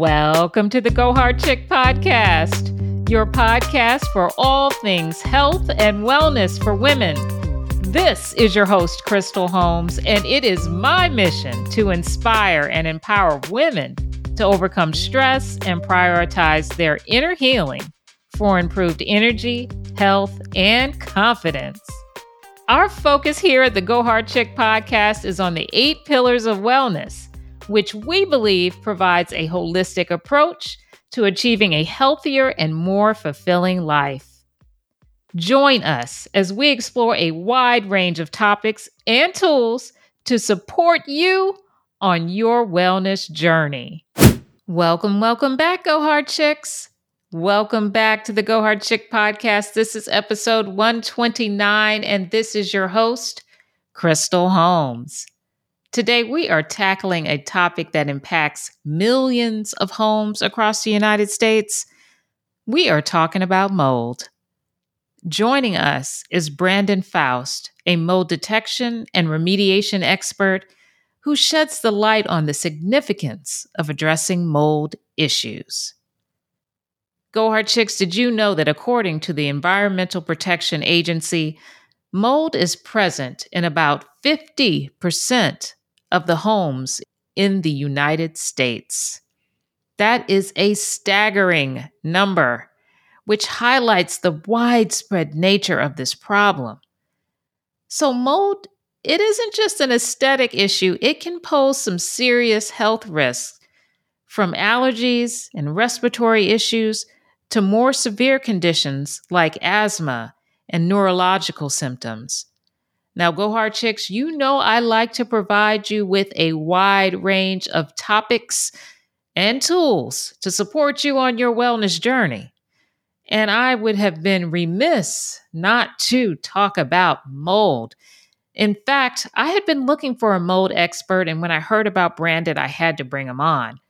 Welcome to the Go Hard Chick podcast, your podcast for all things health and wellness for women. This is your host, Crystal Holmes, and it is my mission to inspire and empower women to overcome stress and prioritize their inner healing for improved energy, health, and confidence. Our focus here at the Go Hard Chick podcast is on the eight pillars of wellness which we believe provides a holistic approach to achieving a healthier and more fulfilling life. Join us as we explore a wide range of topics and tools to support you on your wellness journey. Welcome, welcome back, Go Hard Chicks. Welcome back to the Go Hard Chick podcast. This is episode 129, and this is your host, Crystal Holmes. Today, we are tackling a topic that impacts millions of homes across the United States. We are talking about mold. Joining us is Brandon Faust, a mold detection and remediation expert who sheds the light on the significance of addressing mold issues. Go Hard Chicks, did you know that according to the Environmental Protection Agency, mold is present in about 50% of the homes in the United States. That is a staggering number, which highlights the widespread nature of this problem. So, mold, it isn't just an aesthetic issue, it can pose some serious health risks from allergies and respiratory issues to more severe conditions like asthma and neurological symptoms. Now, Go Hard Chicks, you know I like to provide you with a wide range of topics and tools to support you on your wellness journey. And I would have been remiss not to talk about mold. In fact, I had been looking for a mold expert, and when I heard about Brandon, I had to bring him on.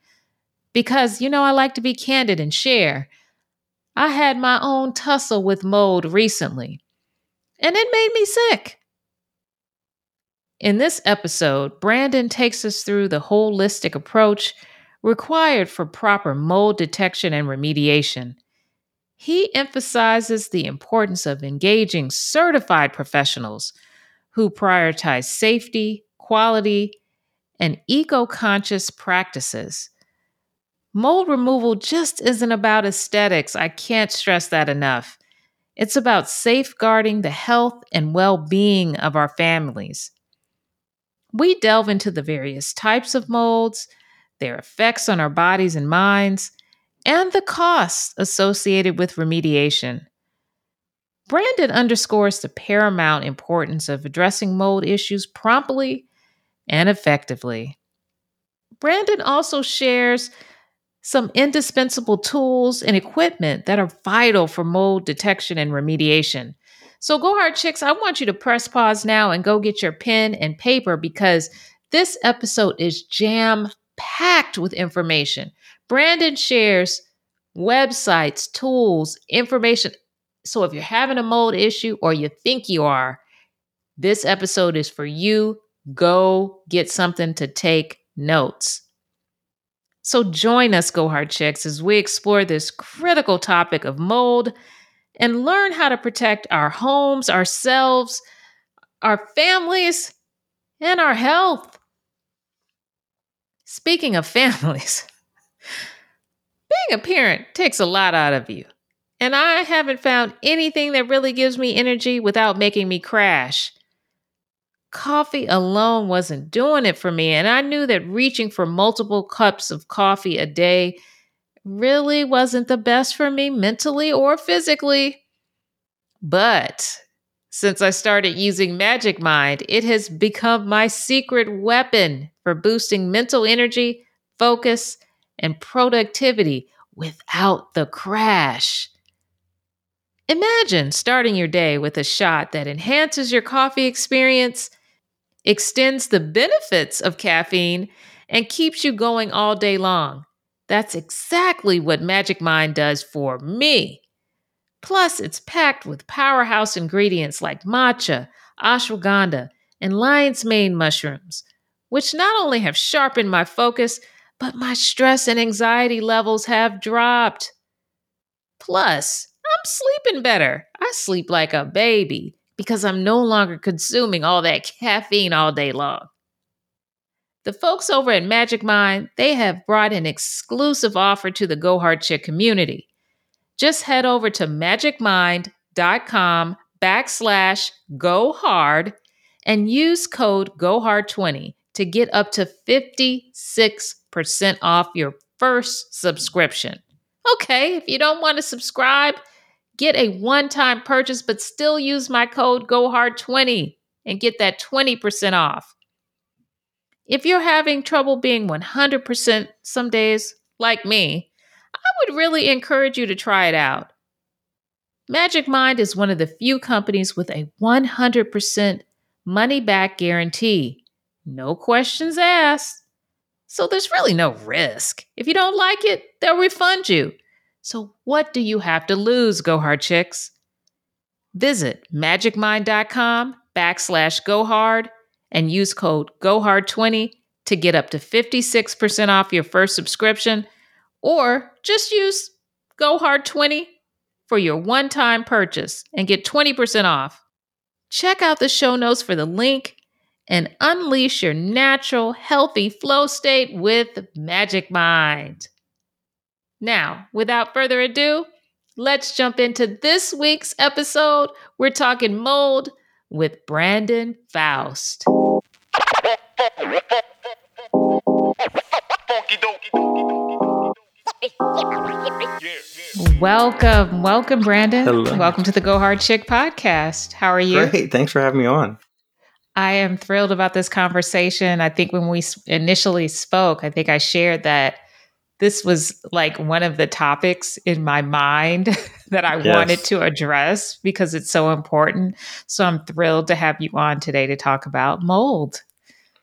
Because, you know, I like to be candid and share. I had my own tussle with mold recently, and it made me sick. In this episode, Brandon takes us through the holistic approach required for proper mold detection and remediation. He emphasizes the importance of engaging certified professionals who prioritize safety, quality, and eco conscious practices. Mold removal just isn't about aesthetics. I can't stress that enough. It's about safeguarding the health and well being of our families. We delve into the various types of molds, their effects on our bodies and minds, and the costs associated with remediation. Brandon underscores the paramount importance of addressing mold issues promptly and effectively. Brandon also shares some indispensable tools and equipment that are vital for mold detection and remediation. So, Go Hard Chicks, I want you to press pause now and go get your pen and paper because this episode is jam packed with information. Brandon shares websites, tools, information. So, if you're having a mold issue or you think you are, this episode is for you. Go get something to take notes. So, join us, Go Hard Chicks, as we explore this critical topic of mold and learn how to protect our homes, ourselves, our families, and our health. Speaking of families, being a parent takes a lot out of you. And I haven't found anything that really gives me energy without making me crash. Coffee alone wasn't doing it for me, and I knew that reaching for multiple cups of coffee a day really wasn't the best for me mentally or physically. But since I started using Magic Mind, it has become my secret weapon for boosting mental energy, focus, and productivity without the crash. Imagine starting your day with a shot that enhances your coffee experience, extends the benefits of caffeine, and keeps you going all day long. That's exactly what Magic Mind does for me. Plus, it's packed with powerhouse ingredients like matcha, ashwagandha, and lion's mane mushrooms, which not only have sharpened my focus, but my stress and anxiety levels have dropped. Plus, I'm sleeping better. I sleep like a baby because I'm no longer consuming all that caffeine all day long. The folks over at Magic Mind, they have brought an exclusive offer to the Go Hard Chick community. Just head over to magicmind.com backslash go hard and use code GoHard20 to get up to 56% off your first subscription. Okay, if you don't want to subscribe, get a one time purchase, but still use my code GoHard20 and get that 20% off. If you're having trouble being 100% some days, like me, I would really encourage you to try it out. Magic Mind is one of the few companies with a 100% money back guarantee. No questions asked. So there's really no risk. If you don't like it, they'll refund you. So what do you have to lose, Go Hard Chicks? Visit magicmind.com backslash go hard and use code GoHard20 to get up to 56% off your first subscription, or just use GoHard20 for your one time purchase and get 20% off. Check out the show notes for the link and unleash your natural, healthy flow state with Magic Mind. Now, without further ado, let's jump into this week's episode. We're talking mold with Brandon Faust. Welcome, welcome, Brandon. Hello. Welcome to the Go Hard Chick podcast. How are you? Great. Thanks for having me on. I am thrilled about this conversation. I think when we initially spoke, I think I shared that this was like one of the topics in my mind that I Yes. wanted to address because it's so important. So I'm thrilled to have you on today to talk about mold.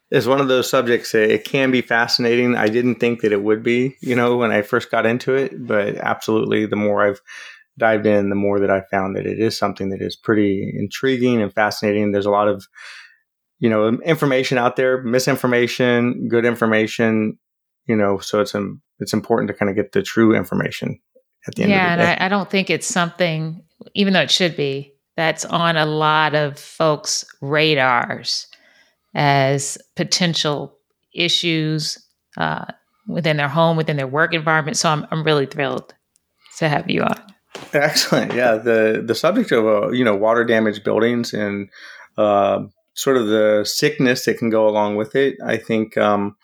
It's one of those subjects that it can be fascinating. I didn't think that it would be, you know, when I first got into it, but absolutely the more I've dived in, the more that I found that it is something that is pretty intriguing and fascinating. There's a lot of, you know, information out there, misinformation, good information, you know, so it's um, it's important to kind of get the true information at the end yeah, of and the day. I, I don't think it's something, even though it should be, that's on a lot of folks' radars as potential issues uh, within their home, within their work environment. So I'm, I'm really thrilled to have you on. Excellent. Yeah, the the subject of uh, you know water damaged buildings and uh, sort of the sickness that can go along with it. I think um,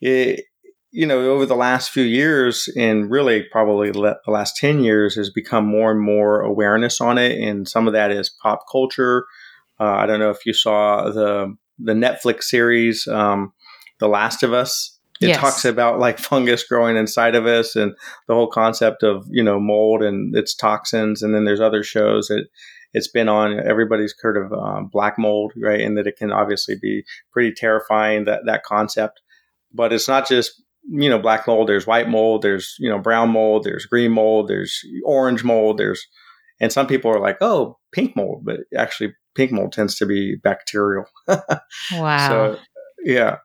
it you know over the last few years and really probably the last ten years has become more and more awareness on it, and some of that is pop culture. Uh, I don't know if you saw the the Netflix series um, The Last of Us. It Yes. talks about like fungus growing inside of us and the whole concept of you know mold and its toxins and then there's other shows that it's been on everybody's heard of um, black mold right and that it can obviously be pretty terrifying that that concept but it's not just you know black mold there's white mold there's you know brown mold there's green mold there's orange mold there's and some people are like oh pink mold but actually pink mold tends to be bacterial Wow. so yeah,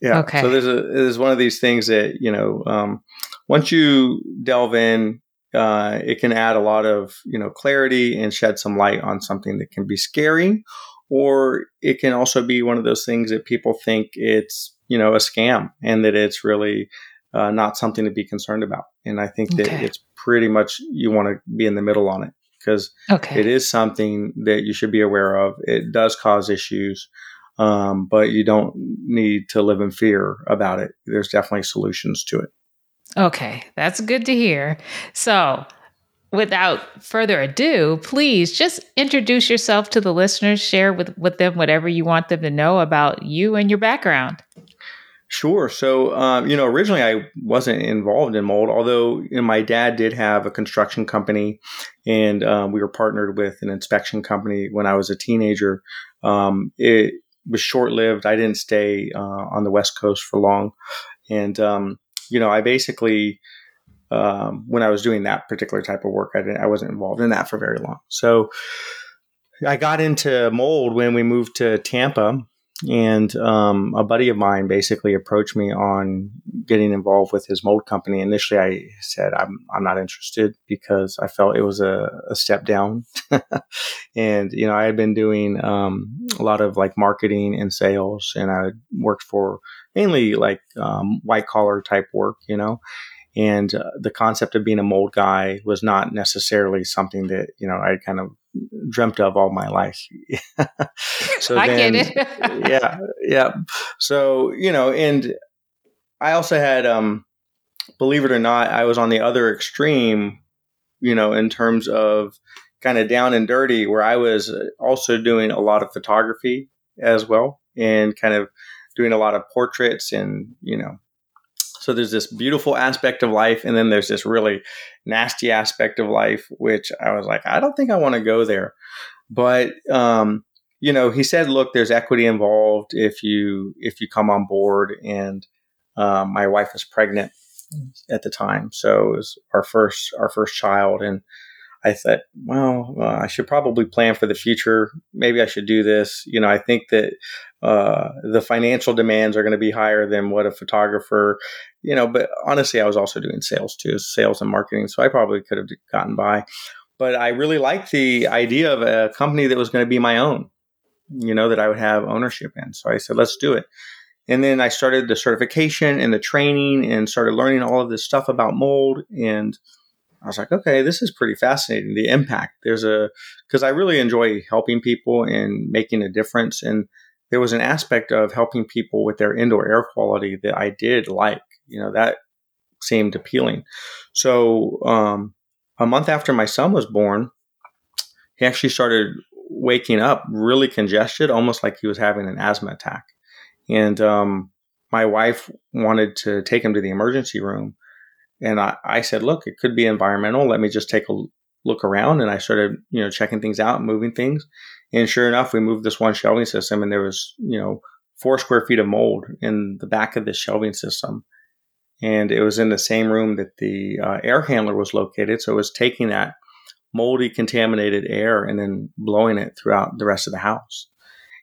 yeah. Okay. So there's a there's one of these things that you know um, once you delve in, uh, it can add a lot of you know clarity and shed some light on something that can be scary, or it can also be one of those things that people think it's you know a scam and that it's really uh, not something to be concerned about. And I think that Okay. it's pretty much you want to be in the middle on it because okay. it is something that you should be aware of. It does cause issues, um, but you don't need to live in fear about it. There's definitely solutions to it. Okay, that's good to hear. So, without further ado, please just introduce yourself to the listeners, share with, with them whatever you want them to know about you and your background. Sure. So, um, you know, originally I wasn't involved in mold, although you know, my dad did have a construction company and um, we were partnered with an inspection company when I was a teenager. Um, it was short lived. I didn't stay uh, on the West Coast for long. And, um, you know, I basically, when I was doing that particular type of work, I, didn't, I wasn't involved in that for very long. So I got into mold when we moved to Tampa and um, a buddy of mine basically approached me on getting involved with his mold company. Initially, I said I'm I'm not interested because I felt it was a, a step down, and you know I had been doing um, a lot of like marketing and sales, and I worked for mainly like um, white collar type work, you know. And uh, the concept of being a mold guy was not necessarily something that you know I kind of dreamt of all my life. so I then, get it. yeah, yeah. So you know, and I also had, um, believe it or not, I was on the other extreme. You know, in terms of kind of down and dirty, where I was also doing a lot of photography as well, and kind of doing a lot of portraits and you know so there's this beautiful aspect of life, and then there's this really nasty aspect of life, which I was like, I don't think I want to go there. But um, you know, he said, look, there's equity involved if you if you come on board, and um, my wife was pregnant at the time, so it was our first our first child, and I thought, well, uh, I should probably plan for the future. Maybe I should do this. You know, I think that uh, the financial demands are going to be higher than what a photographer, you know, but honestly, I was also doing sales too, sales and marketing. So I probably could have gotten by. But I really liked the idea of a company that was going to be my own, you know, that I would have ownership in. So I said, let's do it. And then I started the certification and the training and started learning all of this stuff about mold. And I was like, okay, this is pretty fascinating. The impact there's a because I really enjoy helping people and making a difference. And there was an aspect of helping people with their indoor air quality that I did like. You know, that seemed appealing. So um, a month after my son was born, he actually started waking up really congested, almost like he was having an asthma attack. And um, my wife wanted to take him to the emergency room and I, I said, look, it could be environmental. Let me just take a look around. And I started, you know, checking things out, moving things. And sure enough, we moved this one shelving system and there was, you know, four square feet of mold in the back of this shelving system. And it was in the same room that the uh, air handler was located. So it was taking that moldy, contaminated air and then blowing it throughout the rest of the house.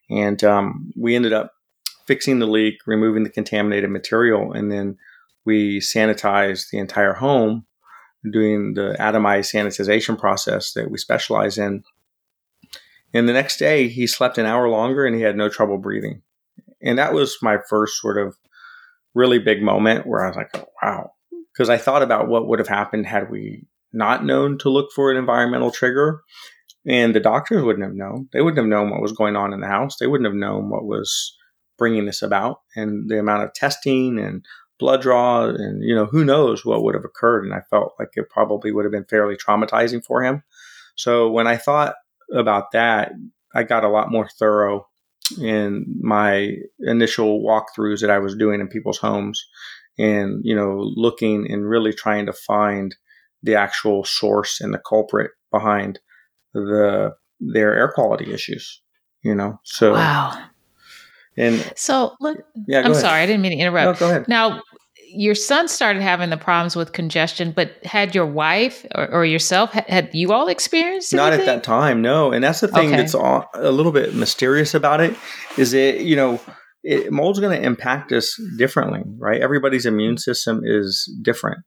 And um, we ended up fixing the leak, removing the contaminated material, and then we sanitized the entire home doing the atomized sanitization process that we specialize in. And the next day, he slept an hour longer and he had no trouble breathing. And that was my first sort of really big moment where I was like, oh, wow. Because I thought about what would have happened had we not known to look for an environmental trigger. And the doctors wouldn't have known. They wouldn't have known what was going on in the house. They wouldn't have known what was bringing this about and the amount of testing and blood draw and you know who knows what would have occurred and i felt like it probably would have been fairly traumatizing for him so when i thought about that i got a lot more thorough in my initial walkthroughs that i was doing in people's homes and you know looking and really trying to find the actual source and the culprit behind the their air quality issues you know so wow and so look, yeah, I'm ahead. sorry, I didn't mean to interrupt. No, go ahead. Now, your son started having the problems with congestion, but had your wife or, or yourself had you all experienced? Anything? Not at that time, no. And that's the thing okay. that's all, a little bit mysterious about it is it you know it, mold's going to impact us differently, right? Everybody's immune system is different.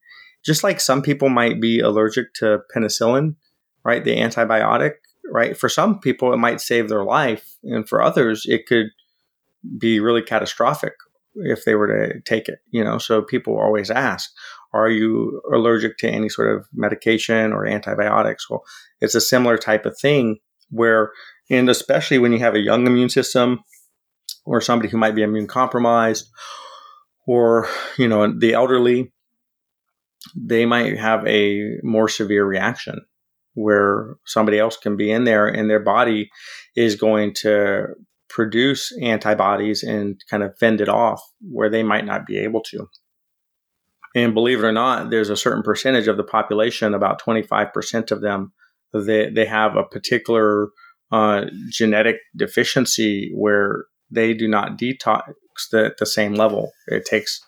Just like some people might be allergic to penicillin, right? The antibiotic, right? For some people, it might save their life, and for others, it could be really catastrophic if they were to take it, you know. So people always ask, are you allergic to any sort of medication or antibiotics? Well, it's a similar type of thing where, and especially when you have a young immune system or somebody who might be immune compromised or, you know, the elderly, they might have a more severe reaction where somebody else can be in there and their body is going to produce antibodies and kind of fend it off where they might not be able to. And believe it or not, there's a certain percentage of the population, about 25% of them, they, they have a particular uh, genetic deficiency where they do not detox the, the same level. It takes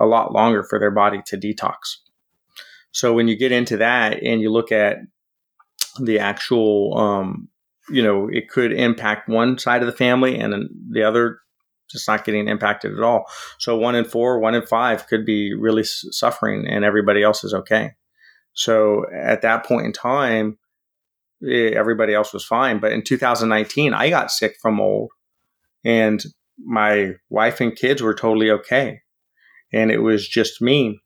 a lot longer for their body to detox. So when you get into that and you look at the actual um, you know, it could impact one side of the family and the other just not getting impacted at all. So one in four, one in five could be really suffering, and everybody else is okay. So at that point in time, eh, everybody else was fine. But in 2019, I got sick from mold, and my wife and kids were totally okay, and it was just me.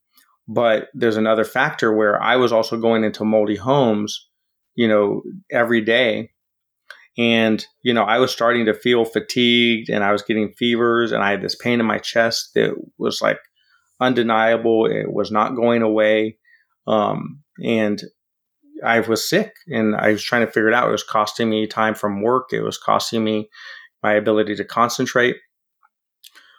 But there's another factor where I was also going into moldy homes, you know, every day and, you know, I was starting to feel fatigued and I was getting fevers and I had this pain in my chest that was like undeniable. It was not going away. Um, and I was sick and I was trying to figure it out. It was costing me time from work. It was costing me my ability to concentrate.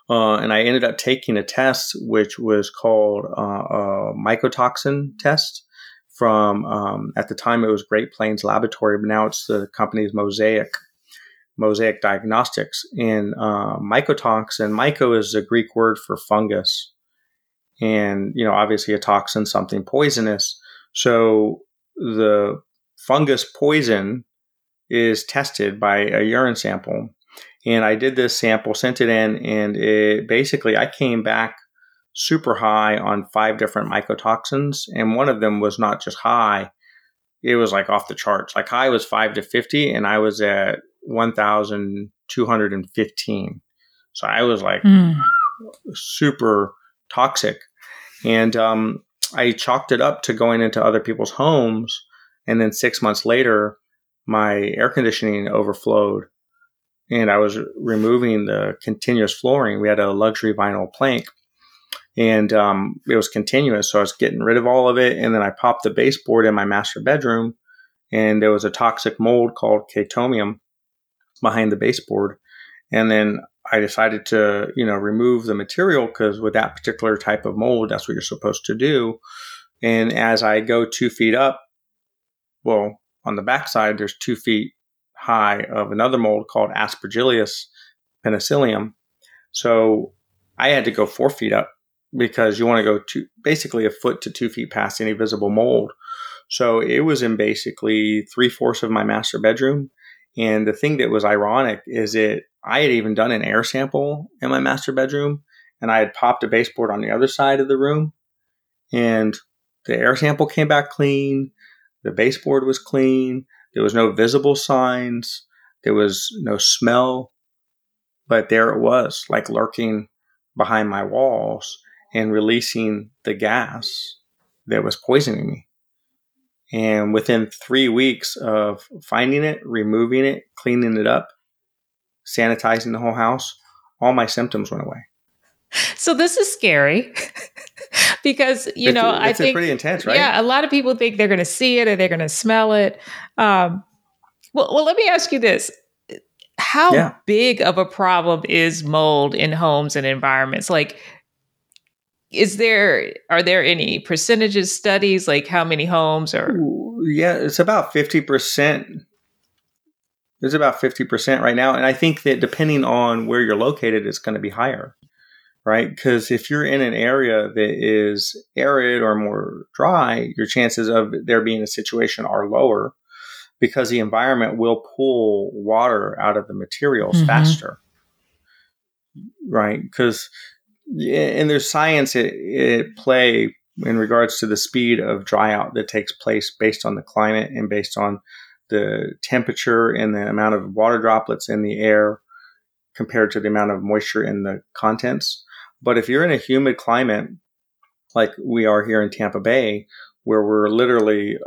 Uh, and I ended up taking a test, which was called uh, a mycotoxin test from um, at the time it was Great Plains Laboratory, but now it's the company's Mosaic Mosaic Diagnostics. And uh, mycotoxin, myco is a Greek word for fungus, and you know obviously a toxin, something poisonous. So the fungus poison is tested by a urine sample. And I did this sample, sent it in, and it basically I came back super high on five different mycotoxins, and one of them was not just high; it was like off the charts. Like high was five to fifty, and I was at one thousand two hundred and fifteen. So I was like mm. super toxic, and um, I chalked it up to going into other people's homes, and then six months later, my air conditioning overflowed and I was removing the continuous flooring. We had a luxury vinyl plank, and um, it was continuous. So I was getting rid of all of it, and then I popped the baseboard in my master bedroom, and there was a toxic mold called chaetomium behind the baseboard, and then I decided to you know remove the material because with that particular type of mold, that's what you're supposed to do. And as I go two feet up, well, on the backside, there's two feet high of another mold called Aspergillus penicillium. So I had to go four feet up because you want to go to basically a foot to two feet past any visible mold. So it was in basically three fourths of my master bedroom. And the thing that was ironic is that I had even done an air sample in my master bedroom and I had popped a baseboard on the other side of the room. And the air sample came back clean. The baseboard was clean. There was no visible signs. There was no smell. But there it was, like lurking behind my walls and releasing the gas that was poisoning me. And within three weeks of finding it, removing it, cleaning it up, sanitizing the whole house, all my symptoms went away. So this is scary because you it's, know it's I think pretty intense, right? Yeah, a lot of people think they're going to see it or they're going to smell it. Um, well, well, let me ask you this: How yeah. big of a problem is mold in homes and environments? Like, is there are there any percentages studies like how many homes are yeah it's about 50% it's about 50% right now and i think that depending on where you're located it's going to be higher right? Because if you're in an area that is arid or more dry your chances of there being a situation are lower because the environment will pull water out of the materials mm-hmm. faster right? Because and there's science at, at play in regards to the speed of dry out that takes place based on the climate and based on the temperature and the amount of water droplets in the air compared to the amount of moisture in the contents. But if you're in a humid climate, like we are here in Tampa Bay, where we're literally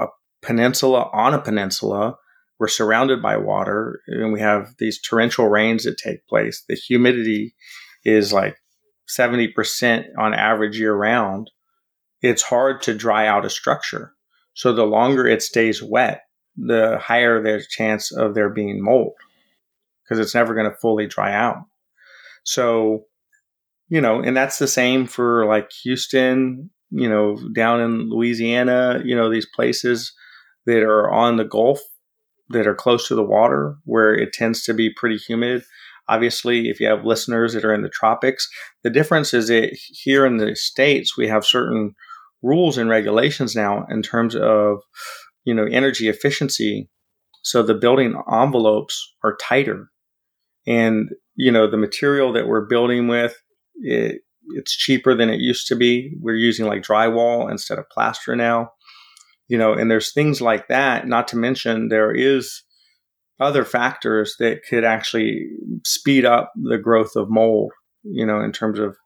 a peninsula on a peninsula, we're surrounded by water, and we have these torrential rains that take place. The humidity is like 70% on average year round, it's hard to dry out a structure. So the longer it stays wet, the higher the chance of there being mold because it's never going to fully dry out. So, you know, and that's the same for like Houston, you know, down in Louisiana, you know, these places that are on the Gulf that are close to the water where it tends to be pretty humid. Obviously, if you have listeners that are in the tropics, the difference is that here in the states we have certain rules and regulations now in terms of you know energy efficiency. So the building envelopes are tighter, and you know, the material that we're building with, it, it's cheaper than it used to be. We're using like drywall instead of plaster now. You know, and there's things like that, not to mention there is other factors that could actually speed up the growth of mold, you know, in terms of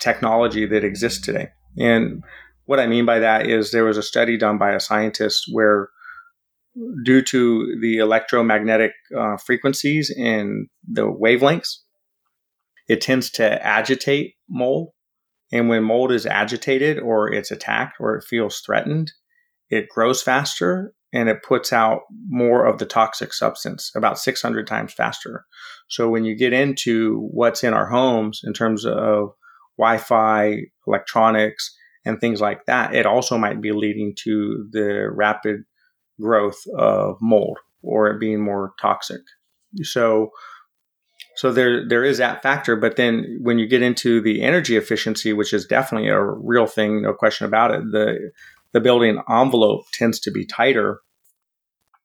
technology that exists today. And what I mean by that is there was a study done by a scientist where, due to the electromagnetic uh, frequencies and the wavelengths, it tends to agitate mold. And when mold is agitated or it's attacked or it feels threatened, it grows faster and it puts out more of the toxic substance about 600 times faster. So when you get into what's in our homes in terms of Wi-Fi, electronics, and things like that, it also might be leading to the rapid growth of mold or it being more toxic. So so there there is that factor, but then when you get into the energy efficiency, which is definitely a real thing, no question about it, the the building envelope tends to be tighter.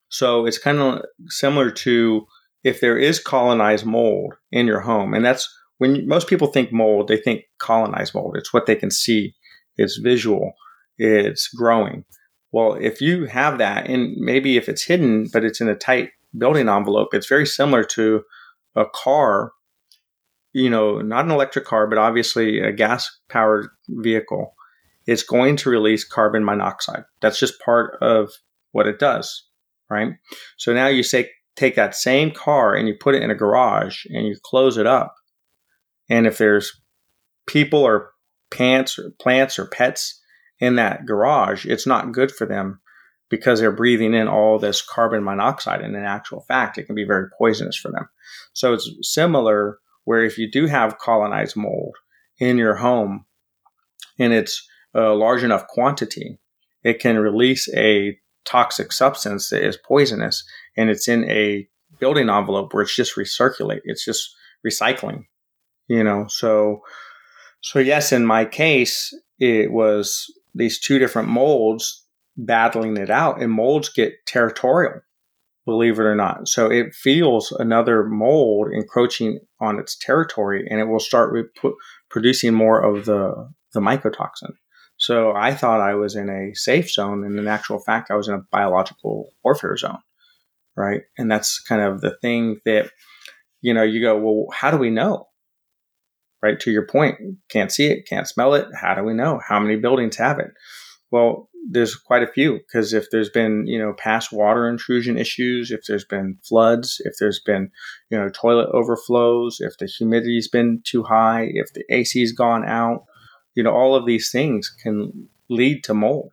So it's kind of similar to if there is colonized mold in your home, and that's when most people think mold, they think colonized mold. It's what they can see, it's visual, it's growing. Well, if you have that, and maybe if it's hidden, but it's in a tight building envelope, it's very similar to a car, you know, not an electric car, but obviously a gas powered vehicle. It's going to release carbon monoxide. That's just part of what it does, right? So now you say, take that same car and you put it in a garage and you close it up and if there's people or pants or plants or pets in that garage, it's not good for them because they're breathing in all this carbon monoxide. And in actual fact, it can be very poisonous for them. So it's similar where if you do have colonized mold in your home and it's a large enough quantity, it can release a toxic substance that is poisonous and it's in a building envelope where it's just recirculate. It's just recycling you know so so yes in my case it was these two different molds battling it out and molds get territorial believe it or not so it feels another mold encroaching on its territory and it will start producing more of the the mycotoxin so i thought i was in a safe zone and in actual fact i was in a biological warfare zone right and that's kind of the thing that you know you go well how do we know right? To your point, can't see it, can't smell it. How do we know? How many buildings have it? Well, there's quite a few because if there's been, you know, past water intrusion issues, if there's been floods, if there's been, you know, toilet overflows, if the humidity's been too high, if the AC's gone out, you know, all of these things can lead to mold.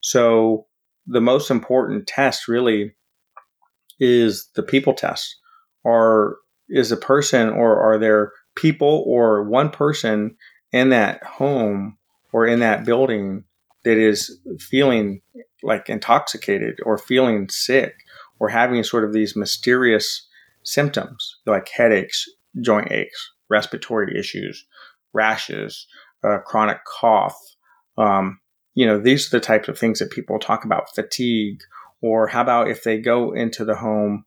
So the most important test really is the people test. Or is a person or are there people or one person in that home or in that building that is feeling like intoxicated or feeling sick or having sort of these mysterious symptoms like headaches, joint aches, respiratory issues, rashes, uh, chronic cough. Um, you know, these are the types of things that people talk about fatigue. Or how about if they go into the home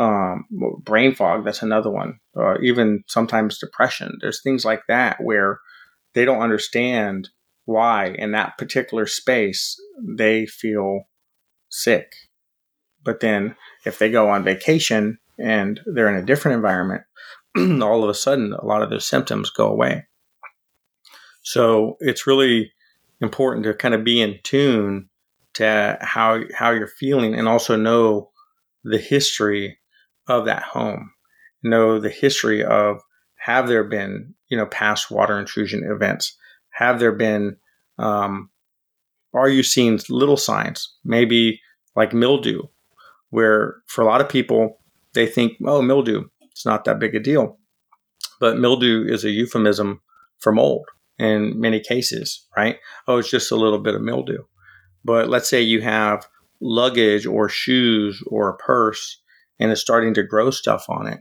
um, brain fog that's another one uh, even sometimes depression there's things like that where they don't understand why in that particular space they feel sick but then if they go on vacation and they're in a different environment all of a sudden a lot of those symptoms go away so it's really important to kind of be in tune to how how you're feeling and also know the history of that home, know the history of have there been you know past water intrusion events, have there been um, are you seeing little signs, maybe like mildew, where for a lot of people they think oh mildew it's not that big a deal, but mildew is a euphemism for mold in many cases, right? Oh, it's just a little bit of mildew. But let's say you have luggage or shoes or a purse and it's starting to grow stuff on it,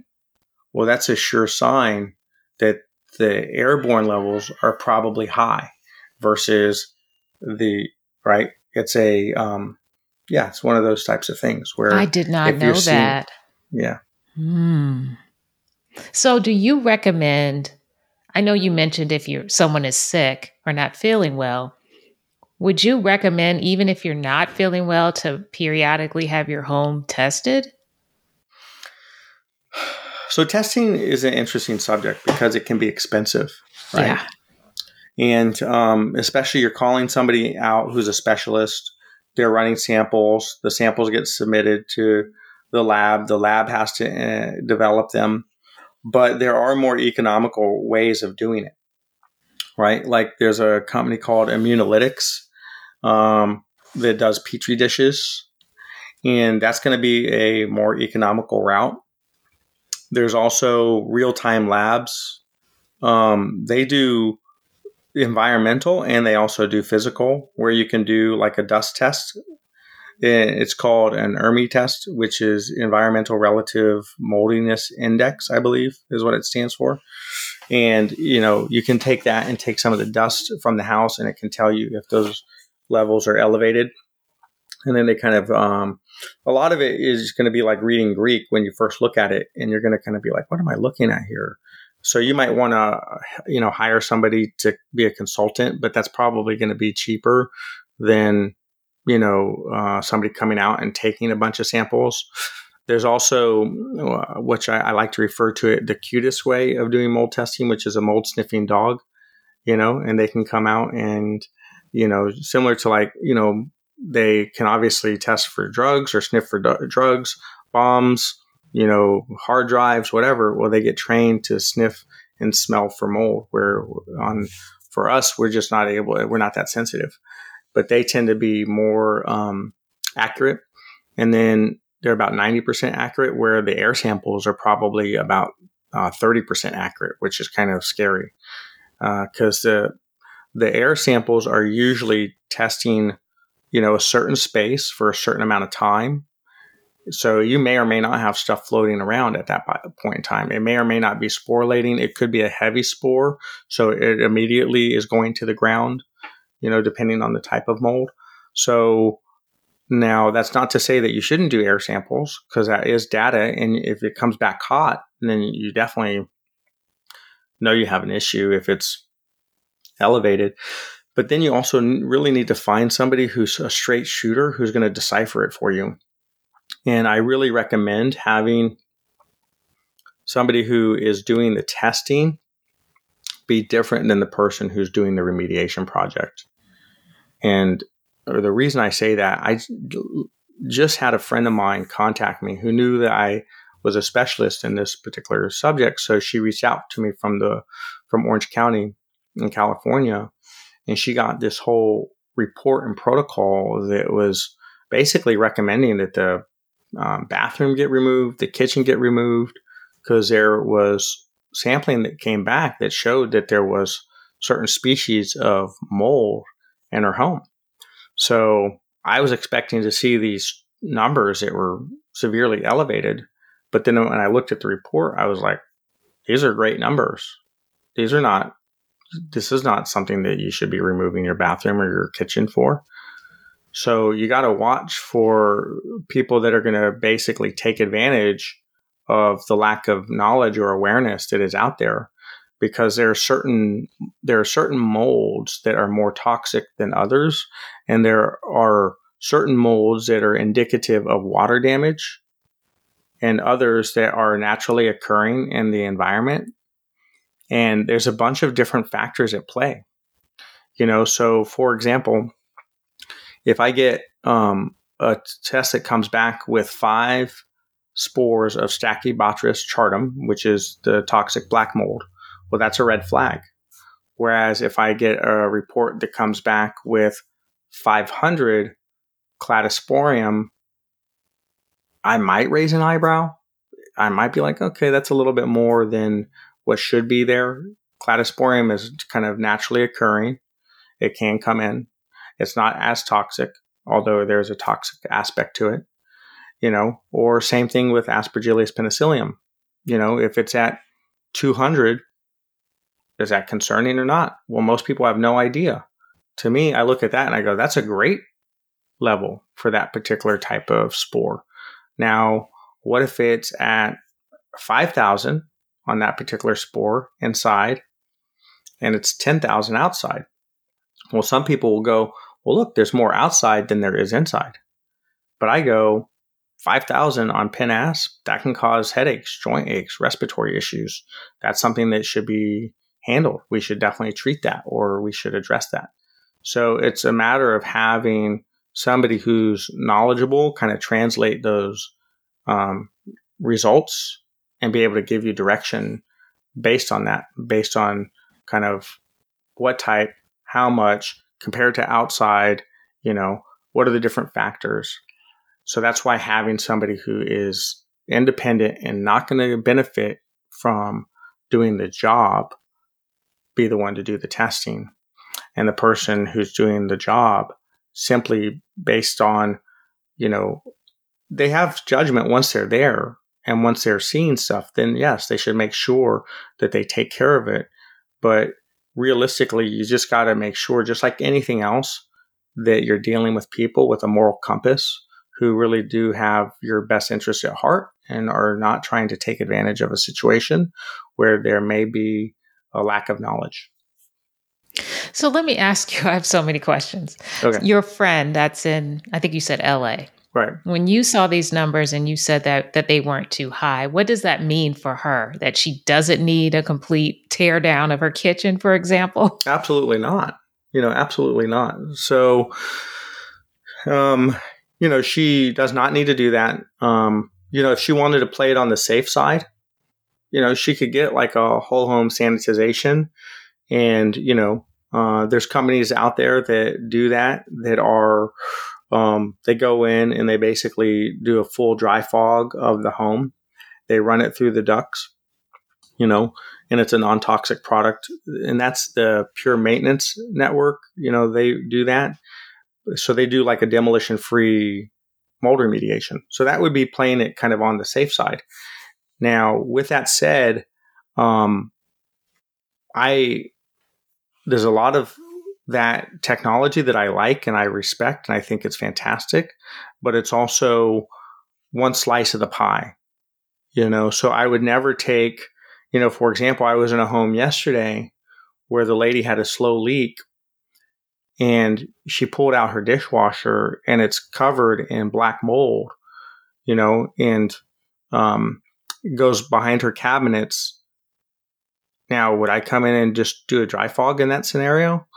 well, that's a sure sign that the airborne levels are probably high versus the right. It's a um, yeah, it's one of those types of things where I did not know seeing, that. yeah. Hmm. So, do you recommend? I know you mentioned if you're someone is sick or not feeling well, would you recommend even if you're not feeling well to periodically have your home tested? So testing is an interesting subject because it can be expensive, right? Yeah. And um, especially you're calling somebody out who's a specialist. They're running samples. The samples get submitted to the lab. The lab has to uh, develop them. But there are more economical ways of doing it, right? Like there's a company called Immunolytics um, that does petri dishes, and that's going to be a more economical route. There's also real time labs. Um, they do environmental and they also do physical, where you can do like a dust test. It's called an ERMI test, which is Environmental Relative Moldiness Index, I believe is what it stands for. And, you know, you can take that and take some of the dust from the house and it can tell you if those levels are elevated. And then they kind of, um, a lot of it is going to be like reading Greek when you first look at it, and you're going to kind of be like, what am I looking at here? So you might want to, you know, hire somebody to be a consultant, but that's probably going to be cheaper than, you know, uh, somebody coming out and taking a bunch of samples. There's also, uh, which I, I, like to refer to it, the cutest way of doing mold testing, which is a mold sniffing dog, you know, and they can come out and, you know, similar to like, you know, they can obviously test for drugs or sniff for d- drugs, bombs, you know, hard drives, whatever. Well, they get trained to sniff and smell for mold. Where on for us, we're just not able. We're not that sensitive, but they tend to be more um, accurate. And then they're about ninety percent accurate, where the air samples are probably about uh, thirty uh, percent accurate, which is kind of scary because uh, the the air samples are usually testing you know, a certain space for a certain amount of time. So you may or may not have stuff floating around at that point in time. It may or may not be sporulating. It could be a heavy spore, so it immediately is going to the ground, you know, depending on the type of mold. So now that's not to say that you shouldn't do air samples because that is data, and if it comes back hot, then you definitely know you have an issue if it's elevated. But then you also really need to find somebody who's a straight shooter who's going to decipher it for you. And I really recommend having somebody who is doing the testing be different than the person who's doing the remediation project. And the reason I say that, I just had a friend of mine contact me who knew that I was a specialist in this particular subject. So she reached out to me from the from Orange County in California and she got this whole report and protocol that was basically recommending that the um, bathroom get removed, the kitchen get removed, because there was sampling that came back that showed that there was certain species of mold in her home. So I was expecting to see these numbers that were severely elevated, but then when I looked at the report, I was like, these are great numbers. These are not this is not something that you should be removing your bathroom or your kitchen for. So you got to watch for people that are going to basically take advantage of the lack of knowledge or awareness that is out there because there are certain there are certain molds that are more toxic than others and there are certain molds that are indicative of water damage and others that are naturally occurring in the environment and there's a bunch of different factors at play. You know, so for example, if I get um, a test that comes back with five spores of Stachybotrys chartarum, which is the toxic black mold, well, that's a red flag. Whereas if I get a report that comes back with 500 cladosporium, I might raise an eyebrow. I might be like, okay, that's a little bit more than what should be there. Cladosporium is kind of naturally occurring. It can come in. It's not as toxic, although there's a toxic aspect to it. You know, or same thing with Aspergillus penicillium. You know, if it's at 200, is that concerning or not? Well, most people have no idea. To me, I look at that and I go, that's a great level for that particular type of spore. Now, what if it's at 5,000 on that particular spore inside and it's 10,000 outside. Well, some people will go, well, look, there's more outside than there is inside. But I go, 5,000 on PennAsp, that can cause headaches, joint aches, respiratory issues. That's something that should be handled. We should definitely treat that or we should address that. So it's a matter of having somebody who's knowledgeable kind of translate those um, results and be able to give you direction based on that, based on kind of what type, how much compared to outside, you know, what are the different factors. So that's why having somebody who is independent and not going to benefit from doing the job be the one to do the testing. And the person who's doing the job simply based on you know they have judgment once they're there and once they're seeing stuff then yes they should make sure that they take care of it. But realistically, you just got to make sure, just like anything else, that you're dealing with people with a moral compass who really do have your best interest at heart and are not trying to take advantage of a situation where there may be a lack of knowledge. So let me ask you I have so many questions. Okay. Your friend that's in, I think you said LA. Right. When you saw these numbers and you said that that they weren't too high, what does that mean for her? That she doesn't need a complete tear down of her kitchen, for example? Absolutely not. You know, absolutely not. So um, you know, she does not need to do that. Um, you know, if she wanted to play it on the safe side, you know, she could get like a whole home sanitization and, you know, uh, there's companies out there that do that that are um, they go in and they basically do a full dry fog of the home. They run it through the ducts, you know, and it's a non toxic product. And that's the pure maintenance network. You know, they do that. So they do like a demolition free mold remediation. So that would be playing it kind of on the safe side. Now, with that said, um, I there's a lot of that technology that I like and I respect and I think it's fantastic, but it's also one slice of the pie. You know, so I would never take, you know, for example, I was in a home yesterday where the lady had a slow leak and she pulled out her dishwasher and it's covered in black mold, you know, and um, goes behind her cabinets. Now, would I come in and just do a dry fog in that scenario?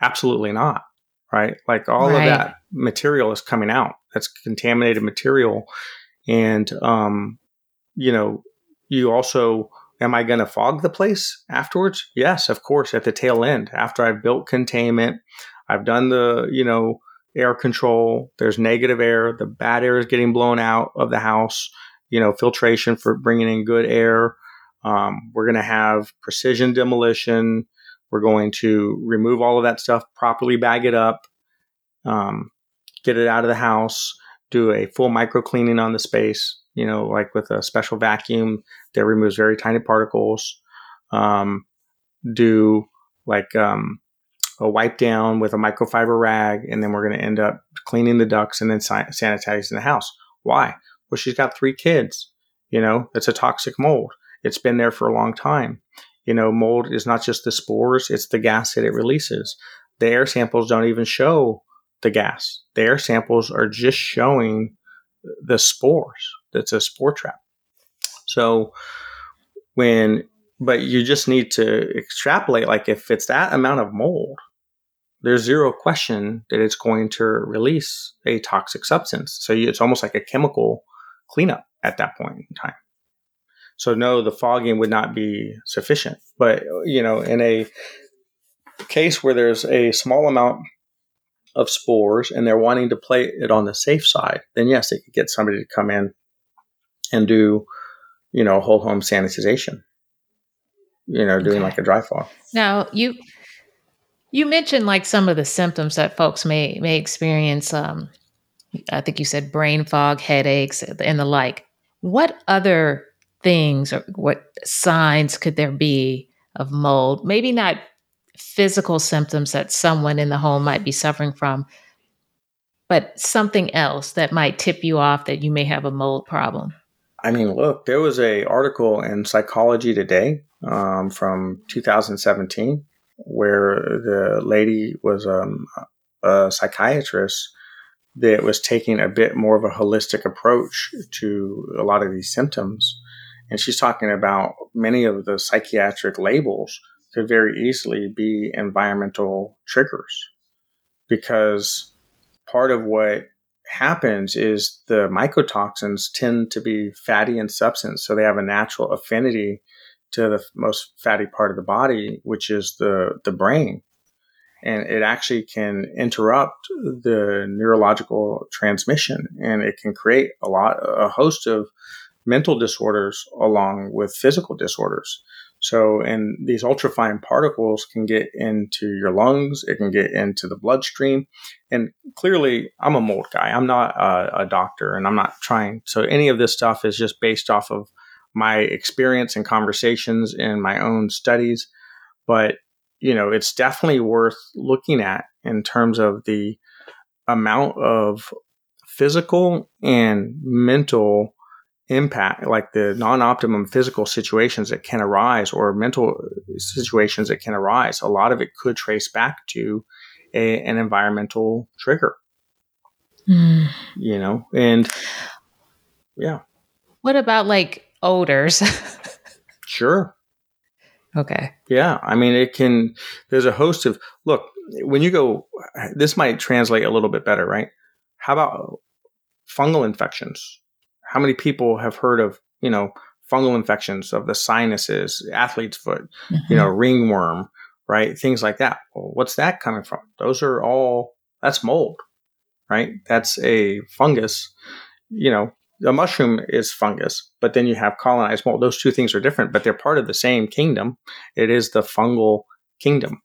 Absolutely not. Right. Like all right. of that material is coming out. That's contaminated material. And, um, you know, you also, am I going to fog the place afterwards? Yes, of course, at the tail end. After I've built containment, I've done the, you know, air control, there's negative air, the bad air is getting blown out of the house, you know, filtration for bringing in good air. Um, we're going to have precision demolition. We're going to remove all of that stuff, properly bag it up, um, get it out of the house, do a full micro cleaning on the space, you know, like with a special vacuum that removes very tiny particles. Um, do like um, a wipe down with a microfiber rag, and then we're going to end up cleaning the ducts and then sanitizing the house. Why? Well, she's got three kids. You know, it's a toxic mold. It's been there for a long time. You know, mold is not just the spores, it's the gas that it releases. The air samples don't even show the gas. The air samples are just showing the spores. That's a spore trap. So when but you just need to extrapolate like if it's that amount of mold there's zero question that it's going to release a toxic substance so it's almost like a chemical cleanup at that point in time so no, the fogging would not be sufficient. But you know, in a case where there's a small amount of spores and they're wanting to play it on the safe side, then yes, they could get somebody to come in and do, you know, whole home sanitization. You know, doing okay. like a dry fog. Now you you mentioned like some of the symptoms that folks may may experience. Um, I think you said brain fog, headaches, and the like. What other things or what signs could there be of mold? Maybe not physical symptoms that someone in the home might be suffering from, but something else that might tip you off that you may have a mold problem. I mean, look, there was a article in Psychology Today um, from 2017 where the lady was um, a psychiatrist that was taking a bit more of a holistic approach to a lot of these symptoms. And she's talking about many of the psychiatric labels could very easily be environmental triggers because part of what happens is the mycotoxins tend to be fatty in substance. So they have a natural affinity to the most fatty part of the body, which is the, the brain. And it actually can interrupt the neurological transmission and it can create a lot, a host of mental disorders along with physical disorders. So, and these ultrafine particles can get into your lungs, it can get into the bloodstream. And clearly, I'm a mold guy. I'm not a, a, doctor and I'm not trying. So, any of this stuff is just based off of my experience and conversations in my own studies. But, you know, it's definitely worth looking at in terms of the amount of physical and mental impact, like the non optimum physical situations that can arise or mental situations that can arise, a lot of it could trace back to a, an environmental trigger. Mm. You know, and yeah. What about like odors? sure. Okay. Yeah. I mean, it can, there's a host of, look, when you go, this might translate a little bit better, right? How about fungal infections? how many people have heard of, you know, fungal infections of the sinuses, athlete's foot, mm-hmm. you know, ringworm, right? Things like that. Well, what's that coming from? Those are all, that's mold, right? That's a fungus, you know, the mushroom is fungus, but then you have colonized mold. Those two things are different, but they're part of the same kingdom. It is the fungal kingdom.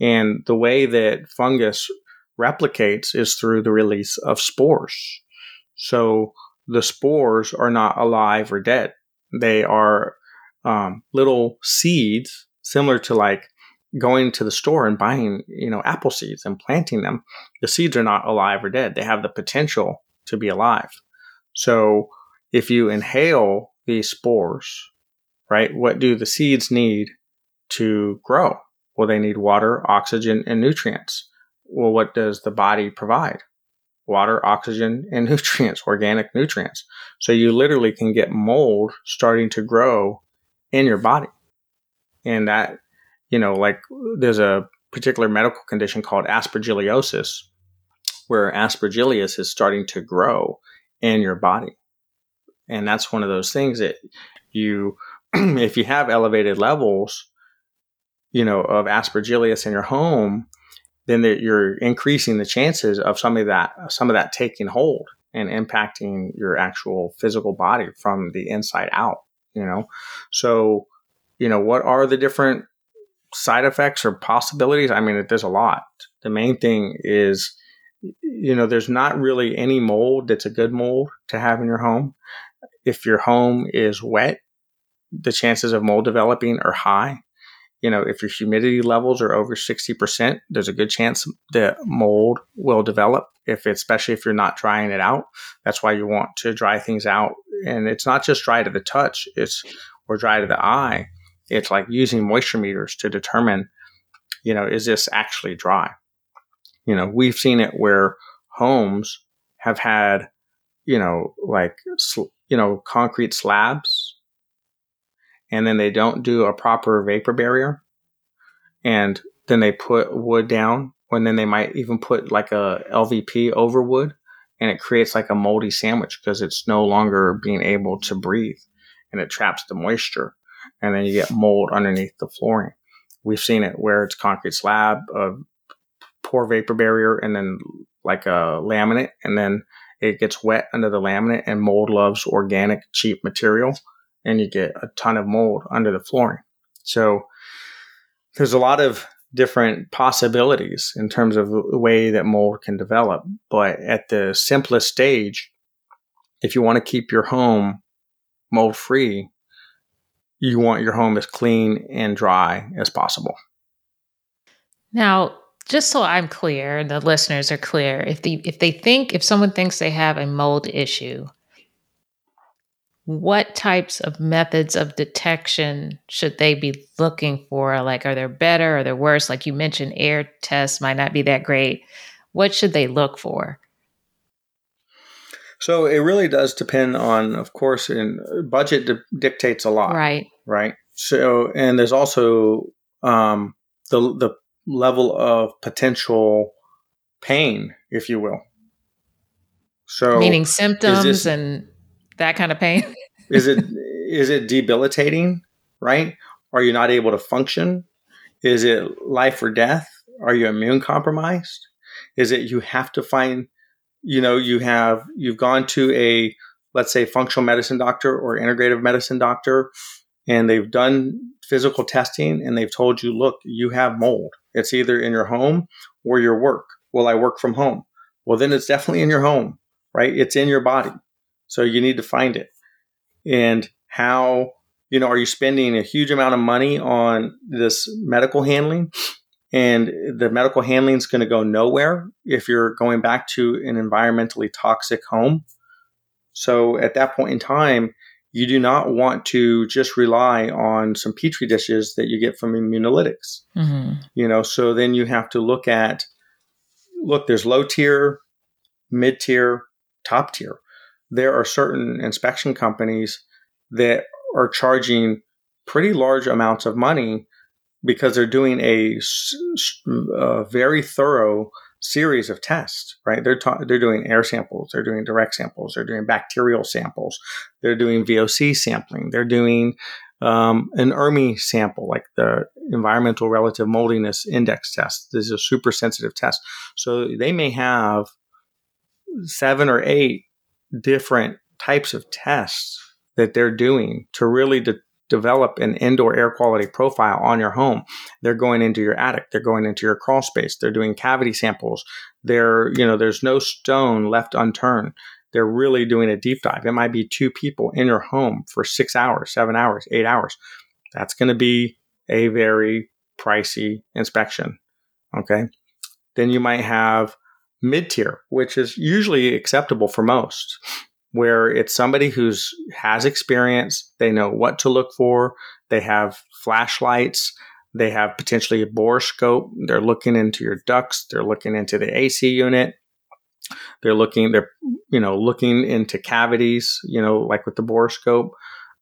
And the way that fungus replicates is through the release of spores. So the spores are not alive or dead. They are um, little seeds, similar to like going to the store and buying, you know, apple seeds and planting them. The seeds are not alive or dead. They have the potential to be alive. So if you inhale these spores, right, what do the seeds need to grow? Well, they need water, oxygen, and nutrients. Well, what does the body provide? water, oxygen, and nutrients, organic nutrients. So you literally can get mold starting to grow in your body. And that, you know, like there's a particular medical condition called aspergillosis, where aspergillus is starting to grow in your body. And that's one of those things that you, if you have elevated levels, you know, of aspergillus in your home, then you're increasing the chances of some of that some of that taking hold and impacting your actual physical body from the inside out you know? So you know what are the different side effects or possibilities? I mean there's a lot. The main thing is you know there's not really any mold that's a good mold to have in your home if your home is wet the chances of mold developing are high you know, if your humidity levels are over 60%, there's a good chance that mold will develop if especially if you're not drying it out. That's why you want to dry things out. And it's not just dry to the touch, it's or dry to the eye. It's like using moisture meters to determine, you know, is this actually dry? You know, we've seen it where homes have had, you know, like, you know, concrete slabs and then they don't do a proper vapor barrier and then they put wood down and then they might even put like a LVP over wood and it creates like a moldy sandwich because it's no longer being able to breathe and it traps the moisture and then you get mold underneath the flooring. We've seen it where it's concrete slab, a poor vapor barrier, and then like a laminate, and then it gets wet under the laminate, and mold loves organic, cheap material and you get a ton of mold under the flooring. So there's a lot of different possibilities in terms of the way that mold can develop. But at the simplest stage, if you want to keep your home mold free, you want your home as clean and dry as possible. Now, just so I'm clear and the listeners are clear, if they if they think if someone thinks they have a mold issue, what types of methods of detection should they be looking for? Like, are they better or they're worse? Like you mentioned, air tests might not be that great. What should they look for? So it really does depend on, of course, and budget di- dictates a lot, Right. right? So, and there's also um, the the level of potential pain, if you will. So, Meaning symptoms this- and that kind of pain. is it is it debilitating? Right? Are you not able to function? Is it life or death? Are you immune compromised? Is it you have to find, you know, you have you've gone to a let's say functional medicine doctor or integrative medicine doctor, and they've done physical testing and they've told you, look, you have mold. It's either in your home or your work. Well, I work from home. Well, then it's definitely in your home, right? It's in your body. So you need to find it. And how, you know, are you spending a huge amount of money on this medical handling? And the medical handling is going to go nowhere if you're going back to an environmentally toxic home. So at that point in time, you do not want to just rely on some petri dishes that you get from immunolytics. hmm You know, so then you have to look at look, there's low tier, mid tier, top tier. There are certain inspection companies that are charging pretty large amounts of money because they're doing a very thorough series of tests, right? They're ta- they're doing air samples, they're doing direct samples, they're doing bacterial samples, they're doing VOC sampling, they're doing um, an ERMI sample, like the Environmental Relative Moldiness Index test. This is a super sensitive test. So they may have seven or eight different types of tests that they're doing to really de- develop an indoor air quality profile on your home. They're going into your attic, they're going into your crawl space, they're doing cavity samples. They're, you know, there's no stone left unturned. They're really doing a deep dive. It might be two people in your home for six hours, seven hours, eight hours. That's going to be a very pricey inspection. Okay. Then you might have mid tier, which is usually acceptable for most, where it's somebody who's has experience, they know what to look for, they have flashlights, they have potentially a borescope, they're looking into your ducts, they're looking into the AC unit, they're looking they're you know looking into cavities, you know, like with the borescope.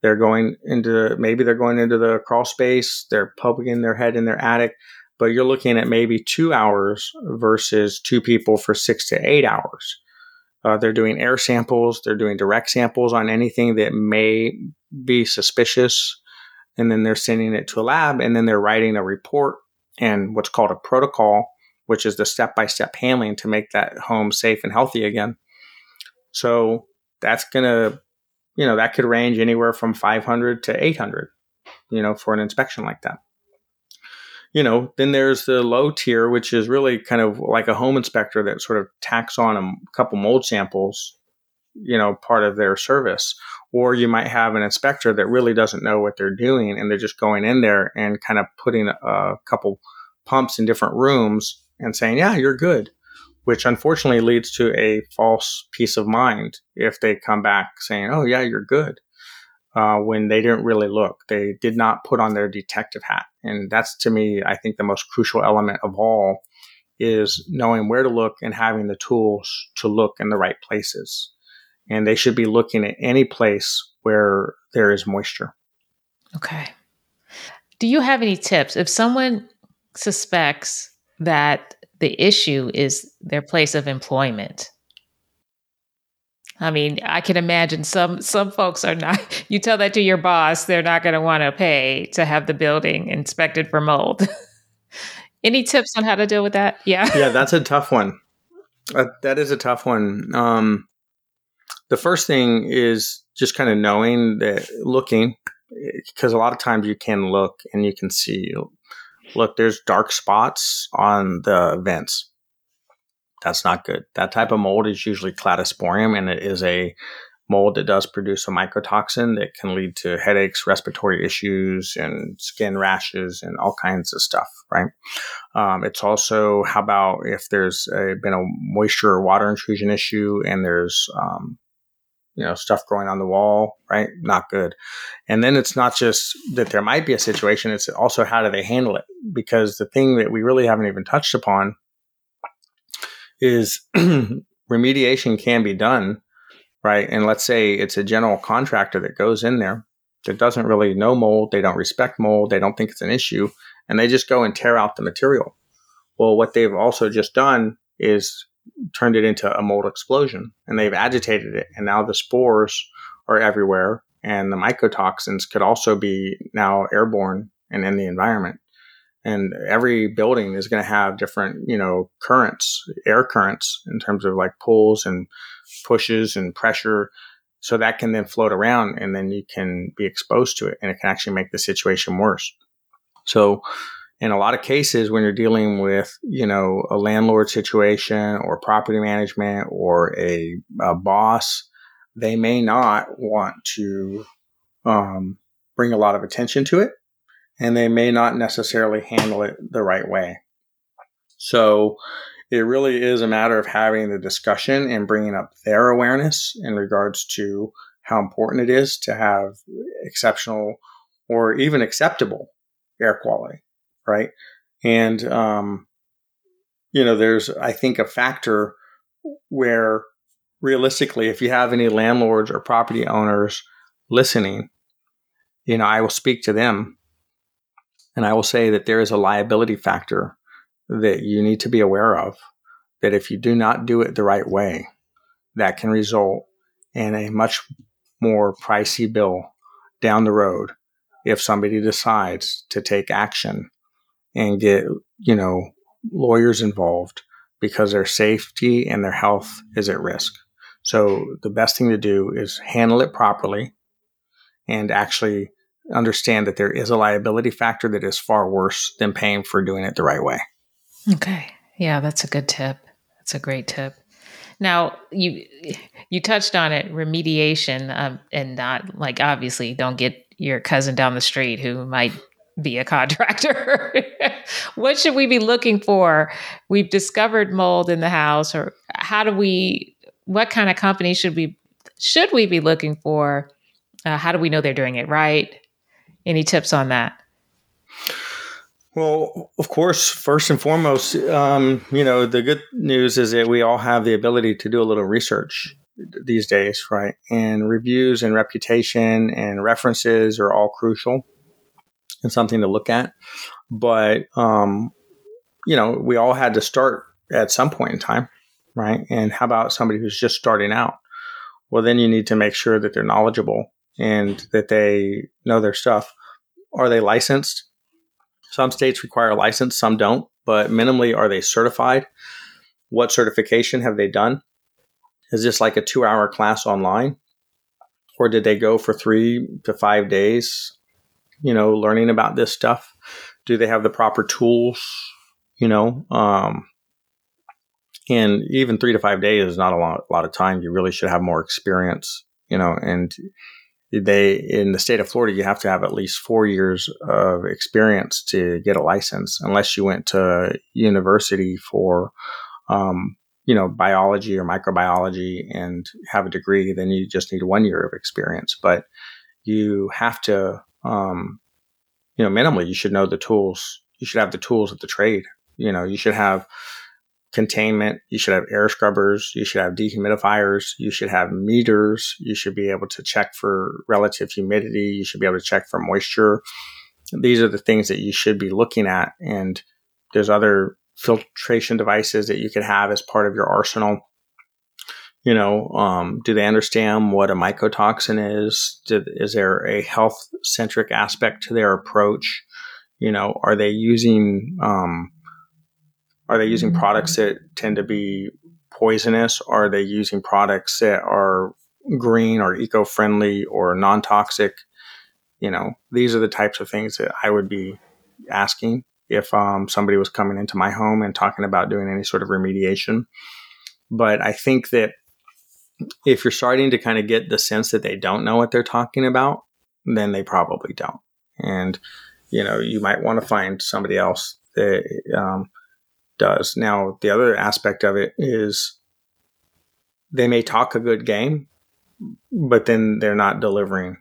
They're going into maybe they're going into the crawl space, they're poking their head in their attic, but you're looking at maybe two hours versus two people for six to eight hours. Uh, they're doing air samples, they're doing direct samples on anything that may be suspicious, and then they're sending it to a lab, and then they're writing a report and what's called a protocol, which is the step by step handling to make that home safe and healthy again. So that's going to, you know, that could range anywhere from 500 to 800, you know, for an inspection like that you know, then there's the low tier, which is really kind of like a home inspector that sort of tacks on a couple mold samples, you know, part of their service. Or you might have an inspector that really doesn't know what they're doing and they're just going in there and kind of putting a couple pumps in different rooms and saying, yeah, you're good, which unfortunately leads to a false peace of mind if they come back saying, oh, yeah, you're good uh, when they didn't really look. They did not put on their detective hat. And that's to me, I think, the most crucial element of all is knowing where to look and having the tools to look in the right places. And they should be looking at any place where there is moisture. Okay. Do you have any tips if someone suspects that the issue is their place of employment? I mean, I can imagine some some folks are not. You tell that to your boss, they're not going to want to pay to have the building inspected for mold. Any tips on how to deal with that? Yeah. Yeah, that's a tough one. Uh, that is a tough one. Um, the first thing is just kind of knowing that looking, because a lot of times you can look and you can see, look, there's dark spots on the vents. That's not good. That type of mold is usually cladosporium, and it is a mold that does produce a mycotoxin that can lead to headaches, respiratory issues, and skin rashes, and all kinds of stuff. Right. Um, it's also how about if there's a, been a moisture or water intrusion issue, and there's um, you know, stuff growing on the wall, right? Not good. And then it's not just that there might be a situation, it's also how do they handle it? Because the thing that we really haven't even touched upon is remediation can be done, right? And let's say it's a general contractor that goes in there that doesn't really know mold, they don't respect mold, they don't think it's an issue, and they just go and tear out the material. Well, what they've also just done is turned it into a mold explosion and they've agitated it. And now the spores are everywhere and the mycotoxins could also be now airborne and in the environment. And every building is going to have different, you know, currents, air currents in terms of like pulls and pushes and pressure. So that can then float around and then you can be exposed to it and it can actually make the situation worse. So in a lot of cases when you're dealing with you know a landlord situation or property management or a, a boss they may not want to um, bring a lot of attention to it and they may not necessarily handle it the right way so it really is a matter of having the discussion and bringing up their awareness in regards to how important it is to have exceptional or even acceptable air quality right? And um, you know, there's I think a factor where realistically, if you have any landlords or property owners listening, you know, I will speak to them and I will say that there is a liability factor that you need to be aware of. That if you do not do it the right way, that can result in a much more pricey bill down the road if somebody decides to take action and get, you know, lawyers involved because their safety and their health is at risk. So the best thing to do is handle it properly and actually understand that there is a liability factor that is far worse than paying for doing it the right way. Okay. Yeah, that's a good tip. That's a great tip. Now you you touched on it, remediation, um, and not like obviously don't get your cousin down the street who might be a contractor. what should we be looking for? We've discovered mold in the house, or how do we? What kind of company should we should we be looking for? Uh, how do we know they're doing it right? Any tips on that? Well, of course, first and foremost, um, you know, the good news is that we all have the ability to do a little research these days, right? And reviews and reputation and references are all crucial and something to look at. But, um, you know, we all had to start at some point in time, right? And how about somebody who's just starting out? Well, then you need to make sure that they're knowledgeable and that they know their stuff. Are they licensed? Some states require a license, some don't, but minimally, are they certified? What certification have they done? Is this like a two hour class online? Or did they go for three to five days you know, learning about this stuff? Do they have the proper tools? You know, um, and even three to five days is not a lot, a lot of time. You really should have more experience, you know, and they, in the state of Florida, you have to have at least four years of experience to get a license, unless you went to university for, um, you know, biology or microbiology and have a degree, then you just need one year of experience. But you have to um, you know, minimally, you should know the tools. You should have the tools of the trade. You know, you should have containment. You should have air scrubbers. You should have dehumidifiers. You should have meters. You should be able to check for relative humidity. You should be able to check for moisture. These are the things that you should be looking at. And there's other filtration devices that you could have as part of your arsenal you know, um, do they understand what a mycotoxin is? Do, is there a health centric aspect to their approach? You know, are they using um, are they using products that tend to be poisonous? Are they using products that are green or eco friendly or non toxic? You know, these are the types of things that I would be asking if um, somebody was coming into my home and talking about doing any sort of remediation. But I think that if you're starting to kind of get the sense that they don't know what they're talking about, then they probably don't. And, you know, you might want to find somebody else that um, does. Now, the other aspect of it is they may talk a good game, but then they're not delivering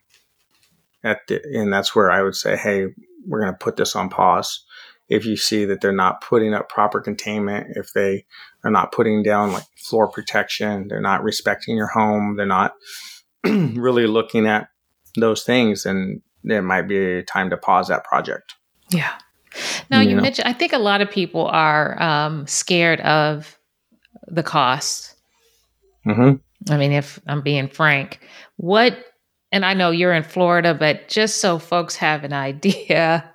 at the, and that's where I would say, hey, we're going to put this on pause. If you see that they're not putting up proper containment, if they are not putting down like floor protection, they're not respecting your home, they're not really looking at those things, then it might be time to pause that project. Yeah. Now you, you know? mentioned, I think a lot of people are um, scared of the cost. Mm-hmm. I mean, if I'm being frank, what and I know you're in Florida, but just so folks have an idea.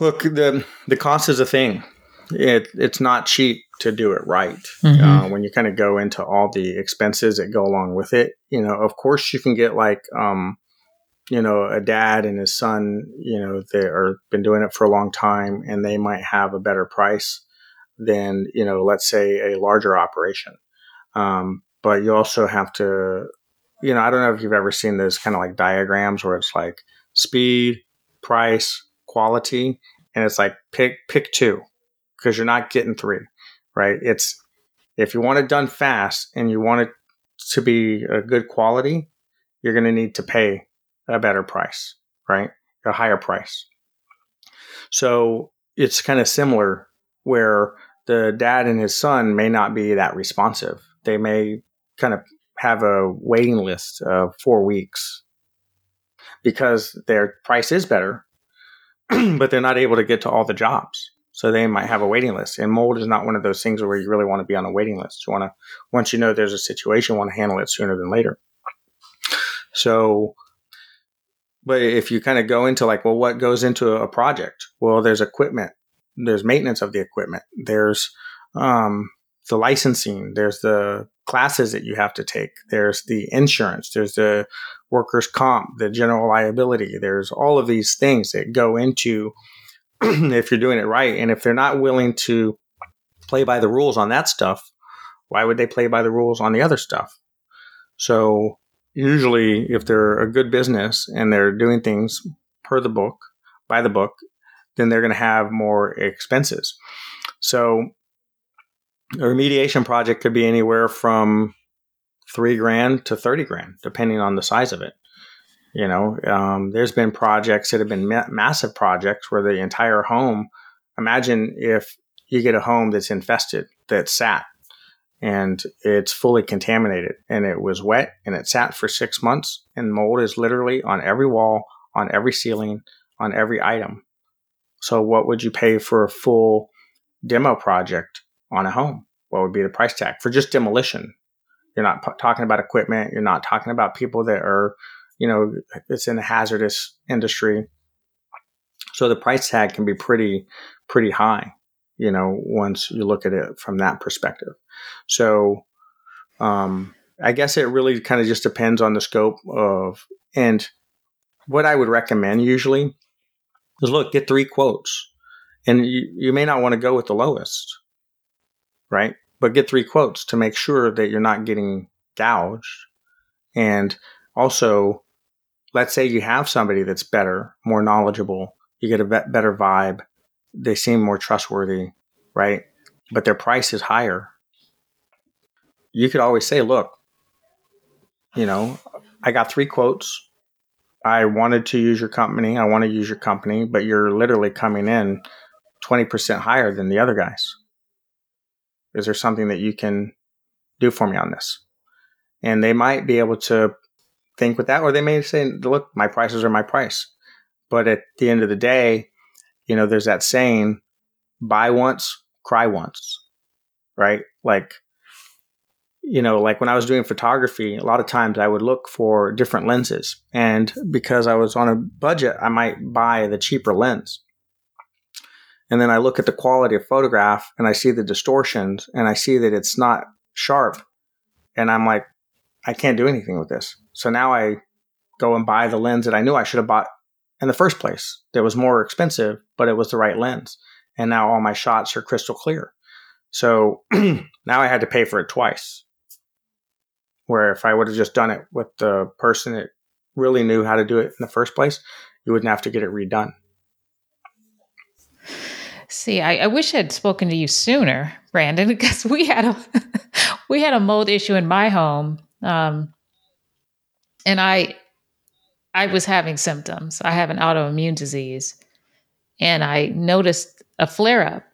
Look, the the cost is a thing. It it's not cheap to do it right. Mm-hmm. Uh, when you kind of go into all the expenses that go along with it, you know, of course you can get like, um, you know, a dad and his son, you know, they are been doing it for a long time, and they might have a better price than you know, let's say a larger operation. Um, but you also have to you know, I don't know if you've ever seen those kind of like diagrams where it's like speed, price, quality, and it's like pick pick two because you're not getting three, right? It's if you want it done fast and you want it to be a good quality, you're going to need to pay a better price, right? A higher price. So it's kind of similar where the dad and his son may not be that responsive. They may kind of have a waiting list of four weeks because their price is better, but they're not able to get to all the jobs. So they might have a waiting list. And mold is not one of those things where you really want to be on a waiting list. You want to, once you know there's a situation, want to handle it sooner than later. So, but if you kind of go into like, well, what goes into a project? Well, there's equipment, there's maintenance of the equipment, there's um, the licensing, there's the classes that you have to take. There's the insurance, there's the workers' comp, the general liability. There's all of these things that go into if you're doing it right. And if they're not willing to play by the rules on that stuff, why would they play by the rules on the other stuff? So usually, if they're a good business and they're doing things per the book, by the book, then they're going to have more expenses. So a remediation project could be anywhere from three grand to 30 grand, depending on the size of it. You know, um, there's been projects that have been ma- massive projects where the entire home, imagine if you get a home that's infested, that's sat and it's fully contaminated and it was wet and it sat for six months and mold is literally on every wall, on every ceiling, on every item. So, what would you pay for a full demo project on a home? What would be the price tag for just demolition? You're not p- talking about equipment. You're not talking about people that are, you know, it's in a hazardous industry. So the price tag can be pretty, pretty high, you know, once you look at it from that perspective. So, um, I guess it really kind of just depends on the scope of, and what I would recommend usually is look, get three quotes. And you, you may not want to go with the lowest right? But get three quotes to make sure that you're not getting gouged. And also, let's say you have somebody that's better, more knowledgeable, you get a better vibe, they seem more trustworthy, right? But their price is higher. You could always say, look, you know, I got three quotes. I wanted to use your company. I want to use your company, but you're literally coming in 20% higher than the other guys. Is there something that you can do for me on this? And they might be able to think with that, or they may say, look, my prices are my price. But at the end of the day, you know, there's that saying, buy once, cry once, right? Like, you know, like when I was doing photography, a lot of times I would look for different lenses. And because I was on a budget, I might buy the cheaper lens. And then I look at the quality of photograph and I see the distortions and I see that it's not sharp. And I'm like, I can't do anything with this. So now I go and buy the lens that I knew I should have bought in the first place. That was more expensive, but it was the right lens. And now all my shots are crystal clear. So now I had to pay for it twice. Where if I would have just done it with the person that really knew how to do it in the first place, you wouldn't have to get it redone. See, I, I, wish I had spoken to you sooner, Brandon, because we had a we had a mold issue in my home Um, and I, I was having symptoms. I have an autoimmune disease, and I noticed a flare up,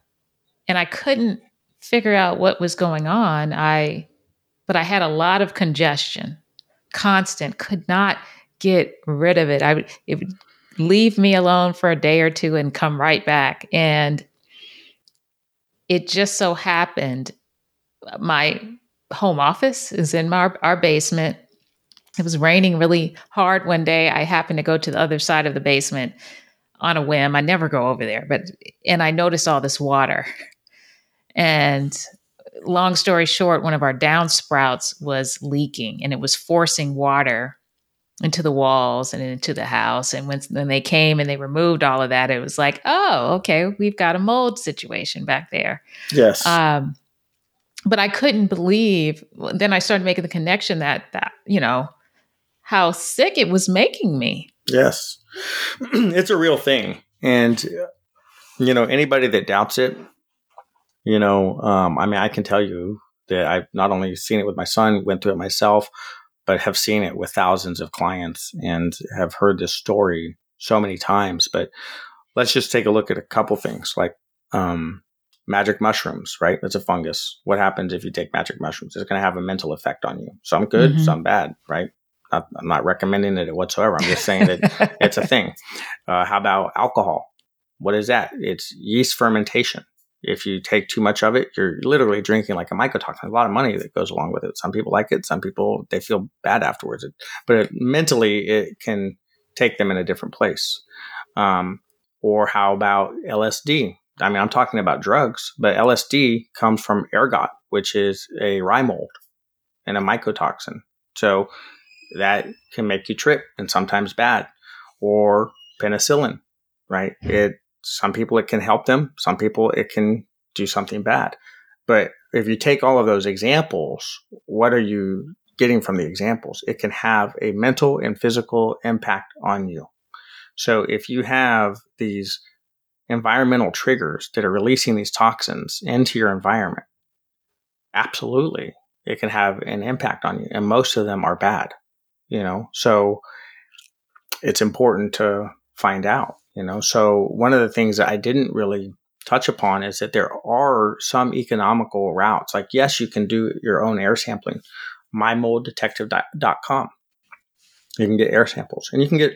and I couldn't figure out what was going on. I, but I had a lot of congestion, constant. Could not get rid of it. I would it would leave me alone for a day or two and come right back, and it just so happened uh, my home office is in our basement it was raining really hard one day. I happened to go to the other side of the basement on a whim. I never go over there, but and I noticed all this water. And long story short, one of our downspouts was leaking and it was forcing water into the walls and into the house. And when, when they came and they removed all of that, it was like, oh, okay, we've got a mold situation back there. Yes. Um, but I couldn't believe. Then I started making the connection that that you know how sick it was making me. Yes. it's a real thing. And, you know, anybody that doubts it, you know, um, I mean, I can tell you that I've not only seen it with my son, went through it myself, but have seen it with thousands of clients and have heard this story so many times. But let's just take a look at a couple things like um, magic mushrooms, right? That's a fungus. What happens if you take magic mushrooms? It's going to have a mental effect on you. Some good, mm-hmm. some bad, right? I'm not recommending it whatsoever. I'm just saying that it's a thing. Uh, how about alcohol? What is that? It's yeast fermentation. If you take too much of it, you're literally drinking like a mycotoxin. a lot of money that goes along with it. Some people like it. Some people they feel bad afterwards. But it, mentally, it can take them in a different place. Um, or how about LSD? I mean, I'm talking about drugs, but LSD comes from ergot, which is a rye mold and a mycotoxin. So that can make you trip and sometimes bad or penicillin right? It some people it can help them. Some people it can do something bad. But if you take all of those examples what are you getting from the examples? It can have a mental and physical impact on you. So if you have these environmental triggers that are releasing these toxins into your environment absolutely it can have an impact on you and most of them are bad you know? So it's important to find out you know? So one of the things that i didn't really touch upon is that there are some economical routes. Like yes you can do your own air sampling. mymolddetective.com you can get air samples and you can get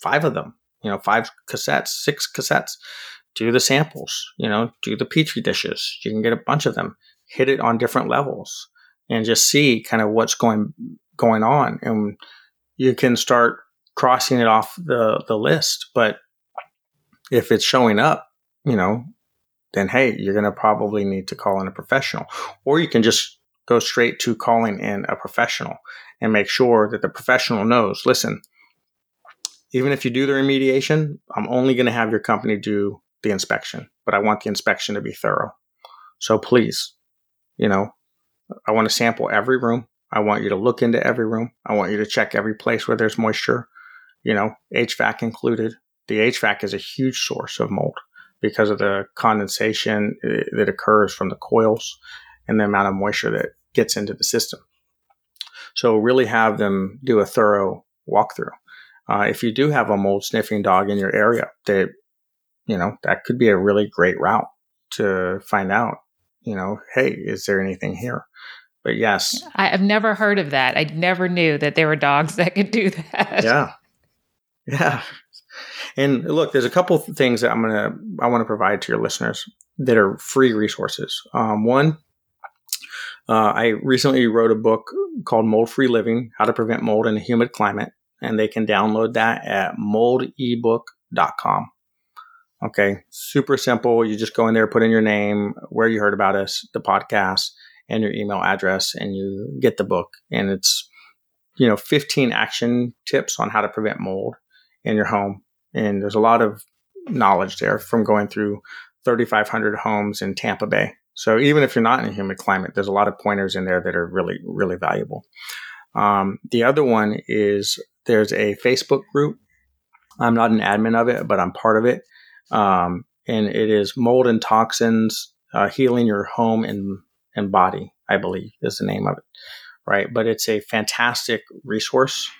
five of them you know five cassettes six cassettes. Do the samples you know? Do the petri dishes. You can get a bunch of them. Hit it on different levels and just see kind of what's going going on and you can start crossing it off the, the list. But if it's showing up, you know, then hey, you're going to probably need to call in a professional. Or you can just go straight to calling in a professional and make sure that the professional knows listen, even if you do the remediation, I'm only going to have your company do the inspection, but I want the inspection to be thorough. So please, you know, I want to sample every room. I want you to look into every room. I want you to check every place where there's moisture, you know, HVAC included. The HVAC is a huge source of mold because of the condensation uh, that occurs from the coils and the amount of moisture that gets into the system. So really have them do a thorough walkthrough. Uh, if you do have a mold sniffing dog in your area, that you know that could be a really great route to find out. You know, hey, is there anything here? But yes, I have never heard of that. I never knew that there were dogs that could do that. Yeah, yeah. And look, there's a couple things that I'm gonna I want to provide to your listeners that are free resources. Um, one, uh, I recently wrote a book called Mold Free Living: How to Prevent Mold in a Humid Climate, and they can download that at moldebook.com. Okay, super simple. You just go in there, put in your name, where you heard about us, the podcast, and your email address and you get the book. And it's you know 15 action tips on how to prevent mold in your home. And there's a lot of knowledge there from going through 3500 homes in Tampa Bay. So even if you're not in a humid climate there's a lot of pointers in there that are really really valuable. Um, the other one is there's a Facebook group. I'm not an admin of it but I'm part of it. Um, and it is mold and toxins uh, healing your home and and Body, I believe is the name of it. right? But it's a fantastic resource.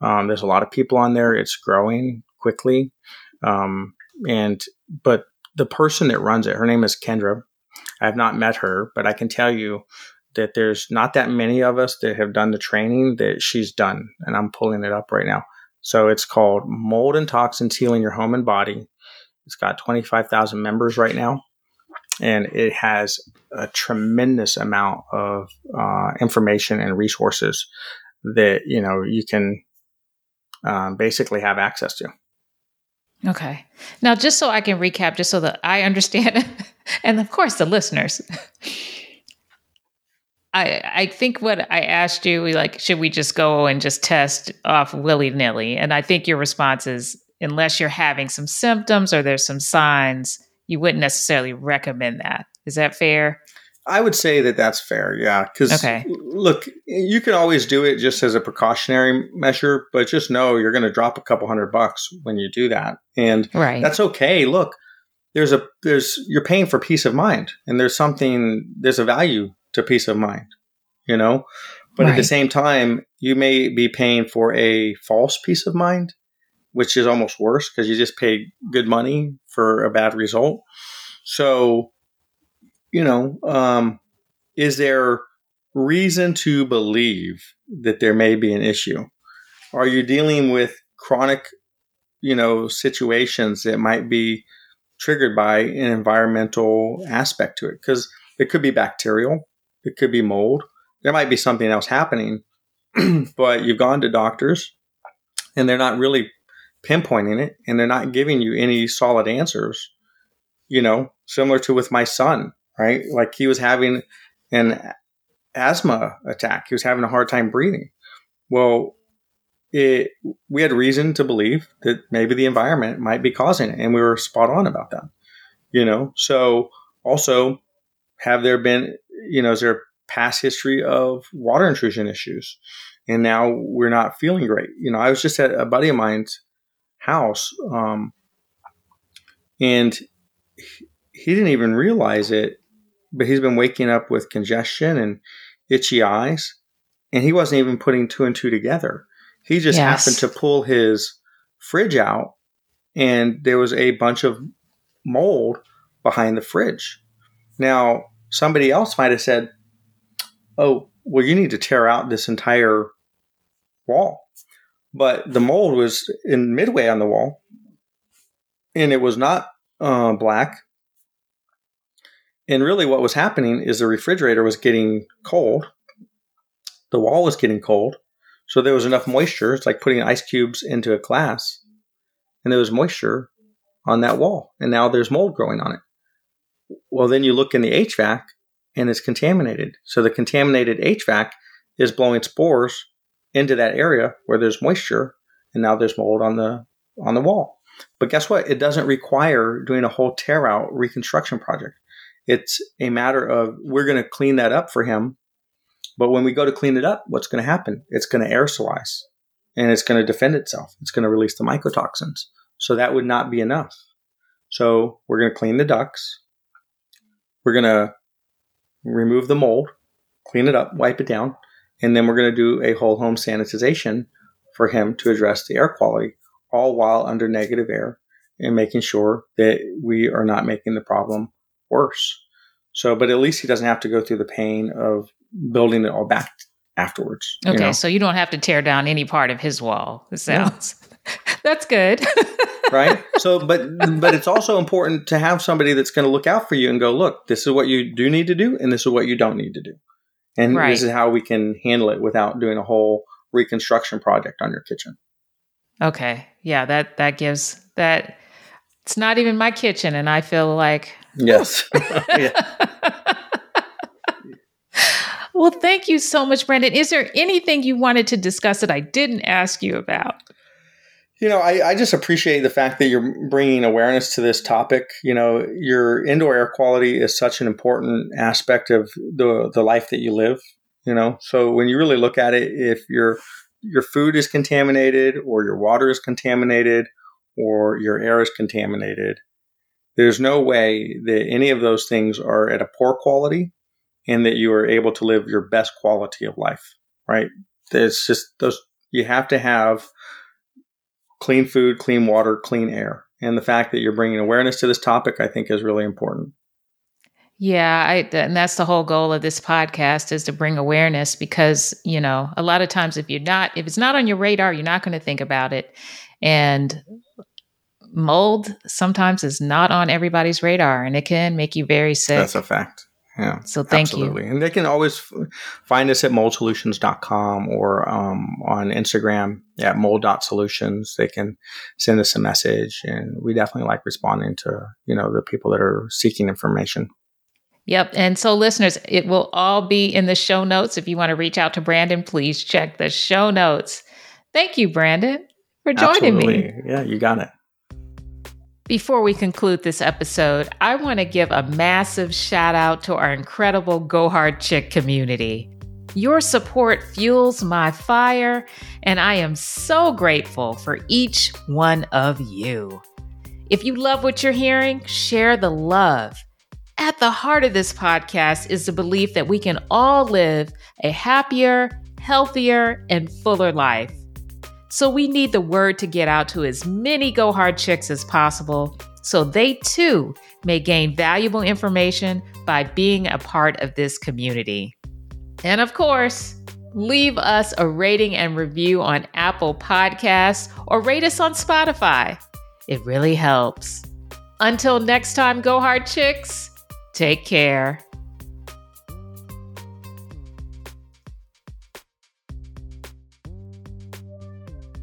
Um, there's a lot of people on there. It's growing quickly. Um, and, but the person that runs it, her name is Kendra. I have not met her, but I can tell you that there's not that many of us that have done the training that she's done. And I'm pulling it up right now. So it's called Mold and Toxins Healing Your Home and Body. It's got 25,000 members right now. And it has a tremendous amount of uh, information and resources that, you know, you can um, basically have access to. Okay. Now, just so I can recap, just so that I understand, and of course the listeners, I I think what I asked you, like, should we just go and just test off willy nilly? And I think your response is, unless you're having some symptoms or there's some signs, you wouldn't necessarily recommend that. Is that fair? I would say that that's fair, yeah. Because okay. look, you can always do it just as a precautionary measure, but just know you're going to drop a couple hundred bucks when you do that, and right. that's okay. Look, there's a there's you're paying for peace of mind, and there's something there's a value to peace of mind, you know. But right. at the same time, you may be paying for a false peace of mind, which is almost worse because you just paid good money for a bad result. So you know, um, is there reason to believe that there may be an issue? Are you dealing with chronic, you know, situations that might be triggered by an environmental aspect to it? Because it could be bacterial, it could be mold, there might be something else happening, but you've gone to doctors and they're not really pinpointing it and they're not giving you any solid answers. You know, similar to with my son right? Like he was having an asthma attack. He was having a hard time breathing. Well, it, we had reason to believe that maybe the environment might be causing it, and we were spot on about that. You know, so also have there been, you know, is there past history of water intrusion issues? And now we're not feeling great. You know, I was just at a buddy of mine's house, um, and he didn't even realize it but he's been waking up with congestion and itchy eyes, and he wasn't even putting two and two together. He just yes. happened to pull his fridge out, and there was a bunch of mold behind the fridge. Now, somebody else might have said, Oh, well, you need to tear out this entire wall. But the mold was in midway on the wall, and it was not uh, black. And really, what was happening is the refrigerator was getting cold, the wall was getting cold. So there was enough moisture. It's like putting ice cubes into a glass, and there was moisture on that wall. And now there's mold growing on it. Well, then you look in the HVAC and it's contaminated. So the contaminated HVAC is blowing spores into that area where there's moisture, and now there's mold on the on the wall. But guess what? It doesn't require doing a whole tear out reconstruction project. It's a matter of we're going to clean that up for him. But when we go to clean it up, what's going to happen? It's going to aerosolize and it's going to defend itself. It's going to release the mycotoxins. So that would not be enough. So we're going to clean the ducts. We're going to remove the mold, clean it up, wipe it down, and then we're going to do a whole home sanitization for him to address the air quality, all while under negative air and making sure that we are not making the problem worse. So, but at least he doesn't have to go through the pain of building it all back afterwards. Okay, you know? so you don't have to tear down any part of his wall. It sounds that's good. right? So, but but it's also important to have somebody that's going to look out for you and go, look, this is what you do need to do, and this is what you don't need to do, and right. this is how we can handle it without doing a whole reconstruction project on your kitchen. Okay, yeah that that gives that. It's not even my kitchen, and I feel like Yes. well, thank you so much, Brandon. Is there anything you wanted to discuss that I didn't ask you about? You know, I, I, just appreciate the fact that you're bringing awareness to this topic. You know, your indoor air quality is such an important aspect of the the life that you live. You know, so when you really look at it, if your your food is contaminated, or your water is contaminated, or your air is contaminated, there's no way that any of those things are at a poor quality and that you are able to live your best quality of life. right? It's just those, you have to have clean food, clean water, clean air. And the fact that you're bringing awareness to this topic, I think, is really important. Yeah, I, and that's the whole goal of this podcast is to bring awareness because, you know, a lot of times if you're not, if it's not on your radar, you're not going to think about it. And mold sometimes is not on everybody's radar and it can make you very sick. That's a fact. Yeah. So thank absolutely. you. And they can always find us at moldsolutions.com or um, on Instagram at mold.solutions. They can send us a message and we definitely like responding to, you know, the people that are seeking information. Yep. And so, listeners, it will all be in the show notes. If you want to reach out to Brandon, please check the show notes. Thank you, Brandon, for joining Absolutely. me. Yeah, you got it. Before we conclude this episode, I want to give a massive shout out to our incredible Go Hard Chick community. Your support fuels my fire, and I am so grateful for each one of you. If you love what you're hearing, share the love. At the heart of this podcast is the belief that we can all live a happier, healthier, and fuller life. So we need the word to get out to as many Go Hard chicks as possible so they too may gain valuable information by being a part of this community. And of course, leave us a rating and review on Apple Podcasts or rate us on Spotify. It really helps. Until next time, Go Hard Chicks, take care.